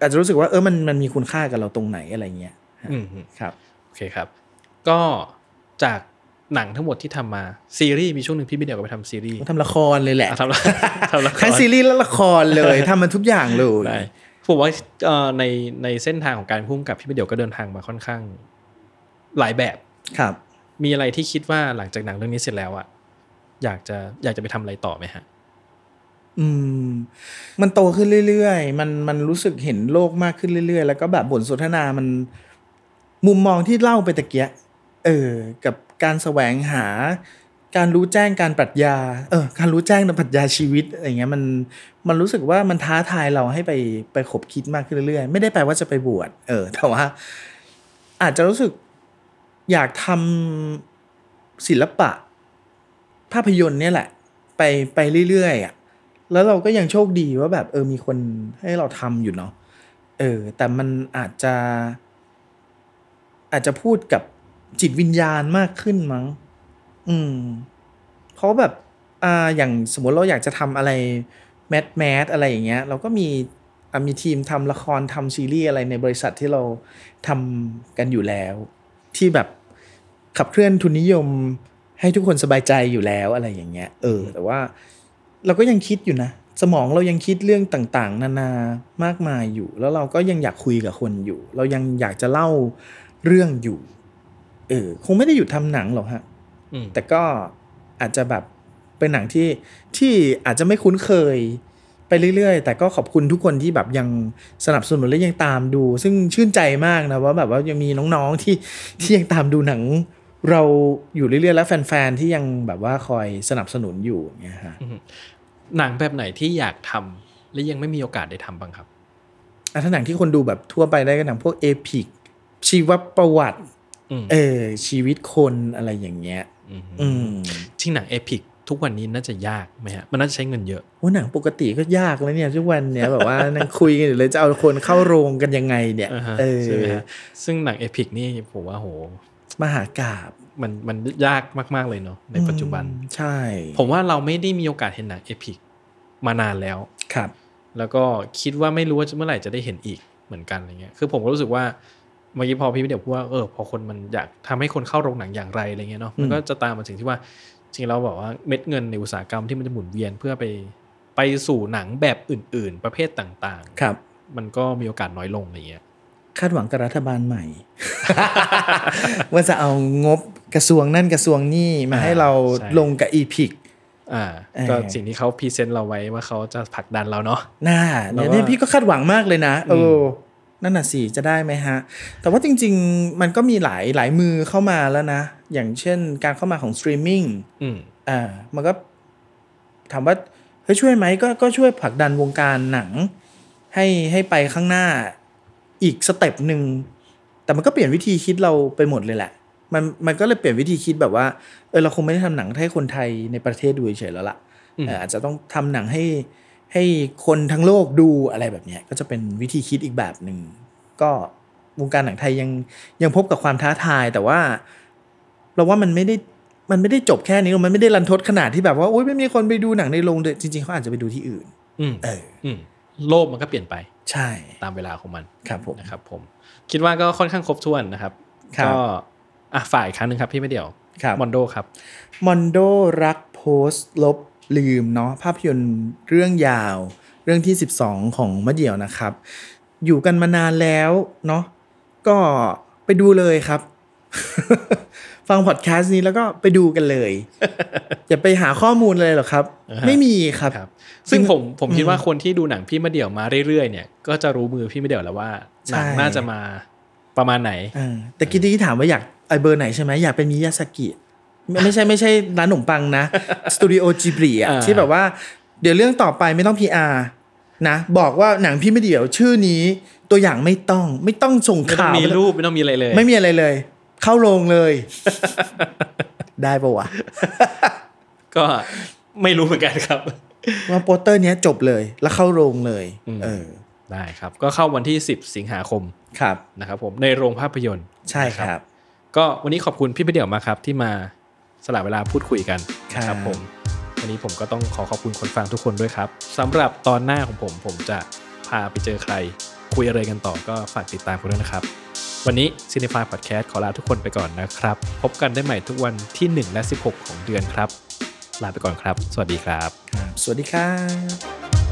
อาจจะรู้สึกว่าเออมันมันมีคุณค่ากับเราตรงไหนอะไรเงี้ยอืมครับโอเคครับ ก็จากหนังทั้งหมดที่ทำมาซีรีส์มีช่วงหนึ่งพี่ไม่เดียวก็ไปทำซีรีส์ทำละครเลยแหละอะทำละทำละครทั้งซีรีส์และละครเลยทำมันทุกอย่างเลยได้ผมว่าเอ่อในในเส้นทางของการพุ่งกับพี่ไม่เดียวก็เดินทางมาค่อนข้าง หลายแบบครับ มีอะไรที่คิดว่าหลังจากหนังเรื่องนี้เสร็จแล้วอะอยากจะอยากจะไปทำอะไรต่อไหมฮะ อืม มันโตขึ้นเรื่อยๆ มันมันรู้สึกเห็นโลกมากขึ้นเรื่อยๆ แล้วก็แบบบทสนทนามันมุมมองที่เล่าไปตะเกียะเออ กับการแสวงหา การรู้แจ้งการปรัชญา เออ การรู้แจ้งในปรัชญาชีวิตอะไรเงี้ยมันมันรู้สึกว่ามันท้าทายเราให้ไปไปขบคิดมากขึ้นเรื่อยๆ ไม่ได้แปลว่าจะไปบวชเออ แต่ว่า อาจจะรู้สึก อยากทำศิลปะ ภาพยนตร์เนี่ยแหละ ไปไปเรื่อยๆอะแล้วเราก็ยังโชคดีว่าแบบเออมีคนให้เราทำอยู่เนาะเออ แต่มันอาจจะ อาจจะพูดกับจิตวิญญาณมากขึ้นมั้ง อืม เพราะแบบอ่าอย่างสมมติเราอยากจะทำอะไรแมสแมสอะไรอย่างเงี้ย เราก็มีมีทีมทำละครทำซีรีส์อะไรในบริษัทที่เราทำกันอยู่แล้ว ที่แบบขับเคลื่อนทุนนิยมให้ทุกคนสบายใจอยู่แล้วอะไรอย่างเงี้ย เออ แต่ว่าเราก็ยังคิดอยู่นะ สมองเรายังคิดเรื่องต่างๆ นานามากมายอยู่ แล้วเราก็ยังอยากคุยกับคนอยู่ เรายังอยากจะเล่าเรื่องอยู่ เออ คงไม่ได้หยุดทำหนังหรอกฮะอืมแต่ก็อาจจะแบบเป็นหนังที่ที่อาจจะไม่คุ้นเคย ไปเรื่อยๆ แต่ก็ขอบคุณทุกคนที่แบบยังสนับสนุนและยังตามดู ซึ่งชื่นใจมากนะว่าแบบว่ายังมีน้องๆที่ที่ยังตามดูหนังเราอยู่เรื่อยๆ และแฟนๆที่ยังแบบว่าคอยสนับสนุนอยู่อย่างเงี้ยฮะหนังแบบไหนที่อยากทำและยังไม่มีโอกาสได้ทำบ้างครับอะถ้าหนังที่คนดูแบบทั่วไปได้ก็หนังพวก epic ชีวประวัติอืมเออชีวิตคนอะไรอย่างเงี้ย อืมอืมที่หนัง epic ทุกวันนี้น่าจะยากไหมฮะมันน่าจะใช้เงินเยอะว่าหนังปกติก็ยากแล้วเนี่ยทุกวันเนี่ยแบบว่านั่งคุยกันอยู่เลยจะเอาคนเข้าโรงกันยังไงเนี่ยอ่าฮะเออใช่ไหมฮะซึ่งหนัง epic นี่ผมว่าโห มหากาพย์มันมันยากมากๆเลยเนาะในปัจจุบันอืมใช่ ผมว่าเราไม่ได้มีโอกาสเห็นหนัง epic มานานแล้วครับ แล้วก็คิดว่าไม่รู้ว่าเมื่อไหร่จะได้เห็นอีกเหมือนกันอะไรเงี้ยคือผมก็รู้สึกว่าเมื่อกี้พอพี่มะเดี่ยวพูดว่าเออพอคนมันอยากทำให้คนเข้าโรงหนังอย่างไรอะไรเงี้ยเนาะมันก็จะตามมาถึงที่ว่า จริงๆเราบอกว่าเม็ดเงินในอุตสาหกรรมที่มันจะหมุนเวียนเพื่อไปไปสู่หนังแบบอื่น ๆ ประเภทต่างครับๆมันก็มีโอกาสน้อยลงอะไรเงี้ยคาดหวังกับรัฐบาลใหม่ ว่าจะเอางบกระทรวงนั่นกระทรวงนี่มาให้เราใช่ลงกับ epic อ่าเออก็สิ่งที่เขา present เราไว้ว่าเขาจะผลักดันเราเนาะน่าแล้วเนี่ยว่าเนี่ยพี่ก็คาดหวังมากเลยนะเออือ นั่นน่ะสิจะได้ไหมฮะ แต่ว่าจริง ๆ มันก็มีหลายหลายมือเข้ามาแล้วนะ อย่างเช่นการเข้ามาของสตรีมมิ่งอืมอ่ามันก็ถามว่าเฮ้ยช่วยไหมก็ก็ช่วยผลักดันวงการหนัง ให้ให้ไปข้างหน้าอีก step หนึ่งแต่มันก็เปลี่ยนวิธีคิดเราไปหมดเลยแหละ มันมันก็เลยเปลี่ยนวิธีคิดแบบว่าเออเราคงไม่ได้ทำหนังให้คนไทยในประเทศดูเฉยๆแล้วล่ะอืมเอออาจจะต้องทำหนังให้ ให้คนทั้งโลกดูอะไรแบบเนี้ยก็จะเป็นวิธีคิดอีกแบบหนึ่งก็วงการหนังไทยยังยังพบกับความท้าทาย แต่ว่าเราว่ามันไม่ได้มันไม่ได้จบแค่นี้หรอกมันไม่ได้รันทดขนาดที่แบบว่าโอ๊ยไม่มีคนไปดูหนังในโรงเลยจริงๆเขาอาจจะไปดูที่อื่น อืมเอออืมโลกมันก็เปลี่ยนไป ใช่ ตามเวลาของมันครับผมนะครับ ผม คิดว่าก็ค่อนข้างครบถ้วนนะครับครับก็อะฝ่ายครั้งหนึ่งครับพี่ไม่เดี่ยวครับมอนโดครับมอนโดรักโพสต์ลบ ลืมเนาะภาพยนตร์เรื่องยาวเรื่องที่ 12 ของมะเดี่ยวนะครับ อยู่กันมานานแล้วเนาะก็ไปดูเลยครับ ฟังพอดแคสต์นี้แล้วก็ไปดูกันเลย อย่าไปหาข้อมูลเลยหรอกครับ ไม่มีครับครับซึ่งผมผมคิดว่าคนที่ดูหนังพี่มาเดี่ยวมาเรื่อยๆเนี่ยก็จะรู้มือพี่มาเดี่ยวแล้วว่าหนังใช่น่าจะมาประมาณไหนเออแต่กี้ที่ถามว่าอยากไอเบอร์ไหนใช่ไหมอยากเป็นมิยาสกิ ไม่ไม่ใช่ไม่ใช่ร้านขนมปังนะสตูดิโอจิบลิอะอ่าที่แบบว่า เดี๋ยวเรื่องต่อไปไม่ต้อง PR นะบอกว่าหนังพี่ไม่เดี่ยวชื่อนี้ตัวอย่างไม่ต้องไม่ต้องส่งไม่ต้องข่าวมีรูปไม่ต้องมีอะไรเลย ไม่มีอะไรเลย เข้าโรงเลย ได้ปะวะ ก็ไม่รู้เหมือนกันครับ ว่าโปสเตอร์เนี้ยจบเลยแล้วเข้าโรงเลยเออได้ครับ ก็เข้าวันที่ 10 สิงหาคมครับนะครับ ผมในโรงภาพยนตร์ใช่ครับ ก็วันนี้ขอบคุณพี่มาเดี่ยวมากครับ ที่มา สละเวลาพูดคุยกันนะคครัรับบผมวันนี้ผมก็ต้องขอขอบคุณคนฟังทุกคนด้วยครับสำหรับตอนหน้าของผมผมจะพาไปเจอใคร คุยอะไรกันต่อก็ฝากติดตามกันด้วยนะครับ วันนี้ c i n e f y Podcast ขอลาทุกคนไปก่อนนะครับ พบกันได้ใหม่ทุกวันที่ 1 และ 16 ของเดือนครับ ลาไปก่อนครับ สวัสดีครับ สวัสดีครับ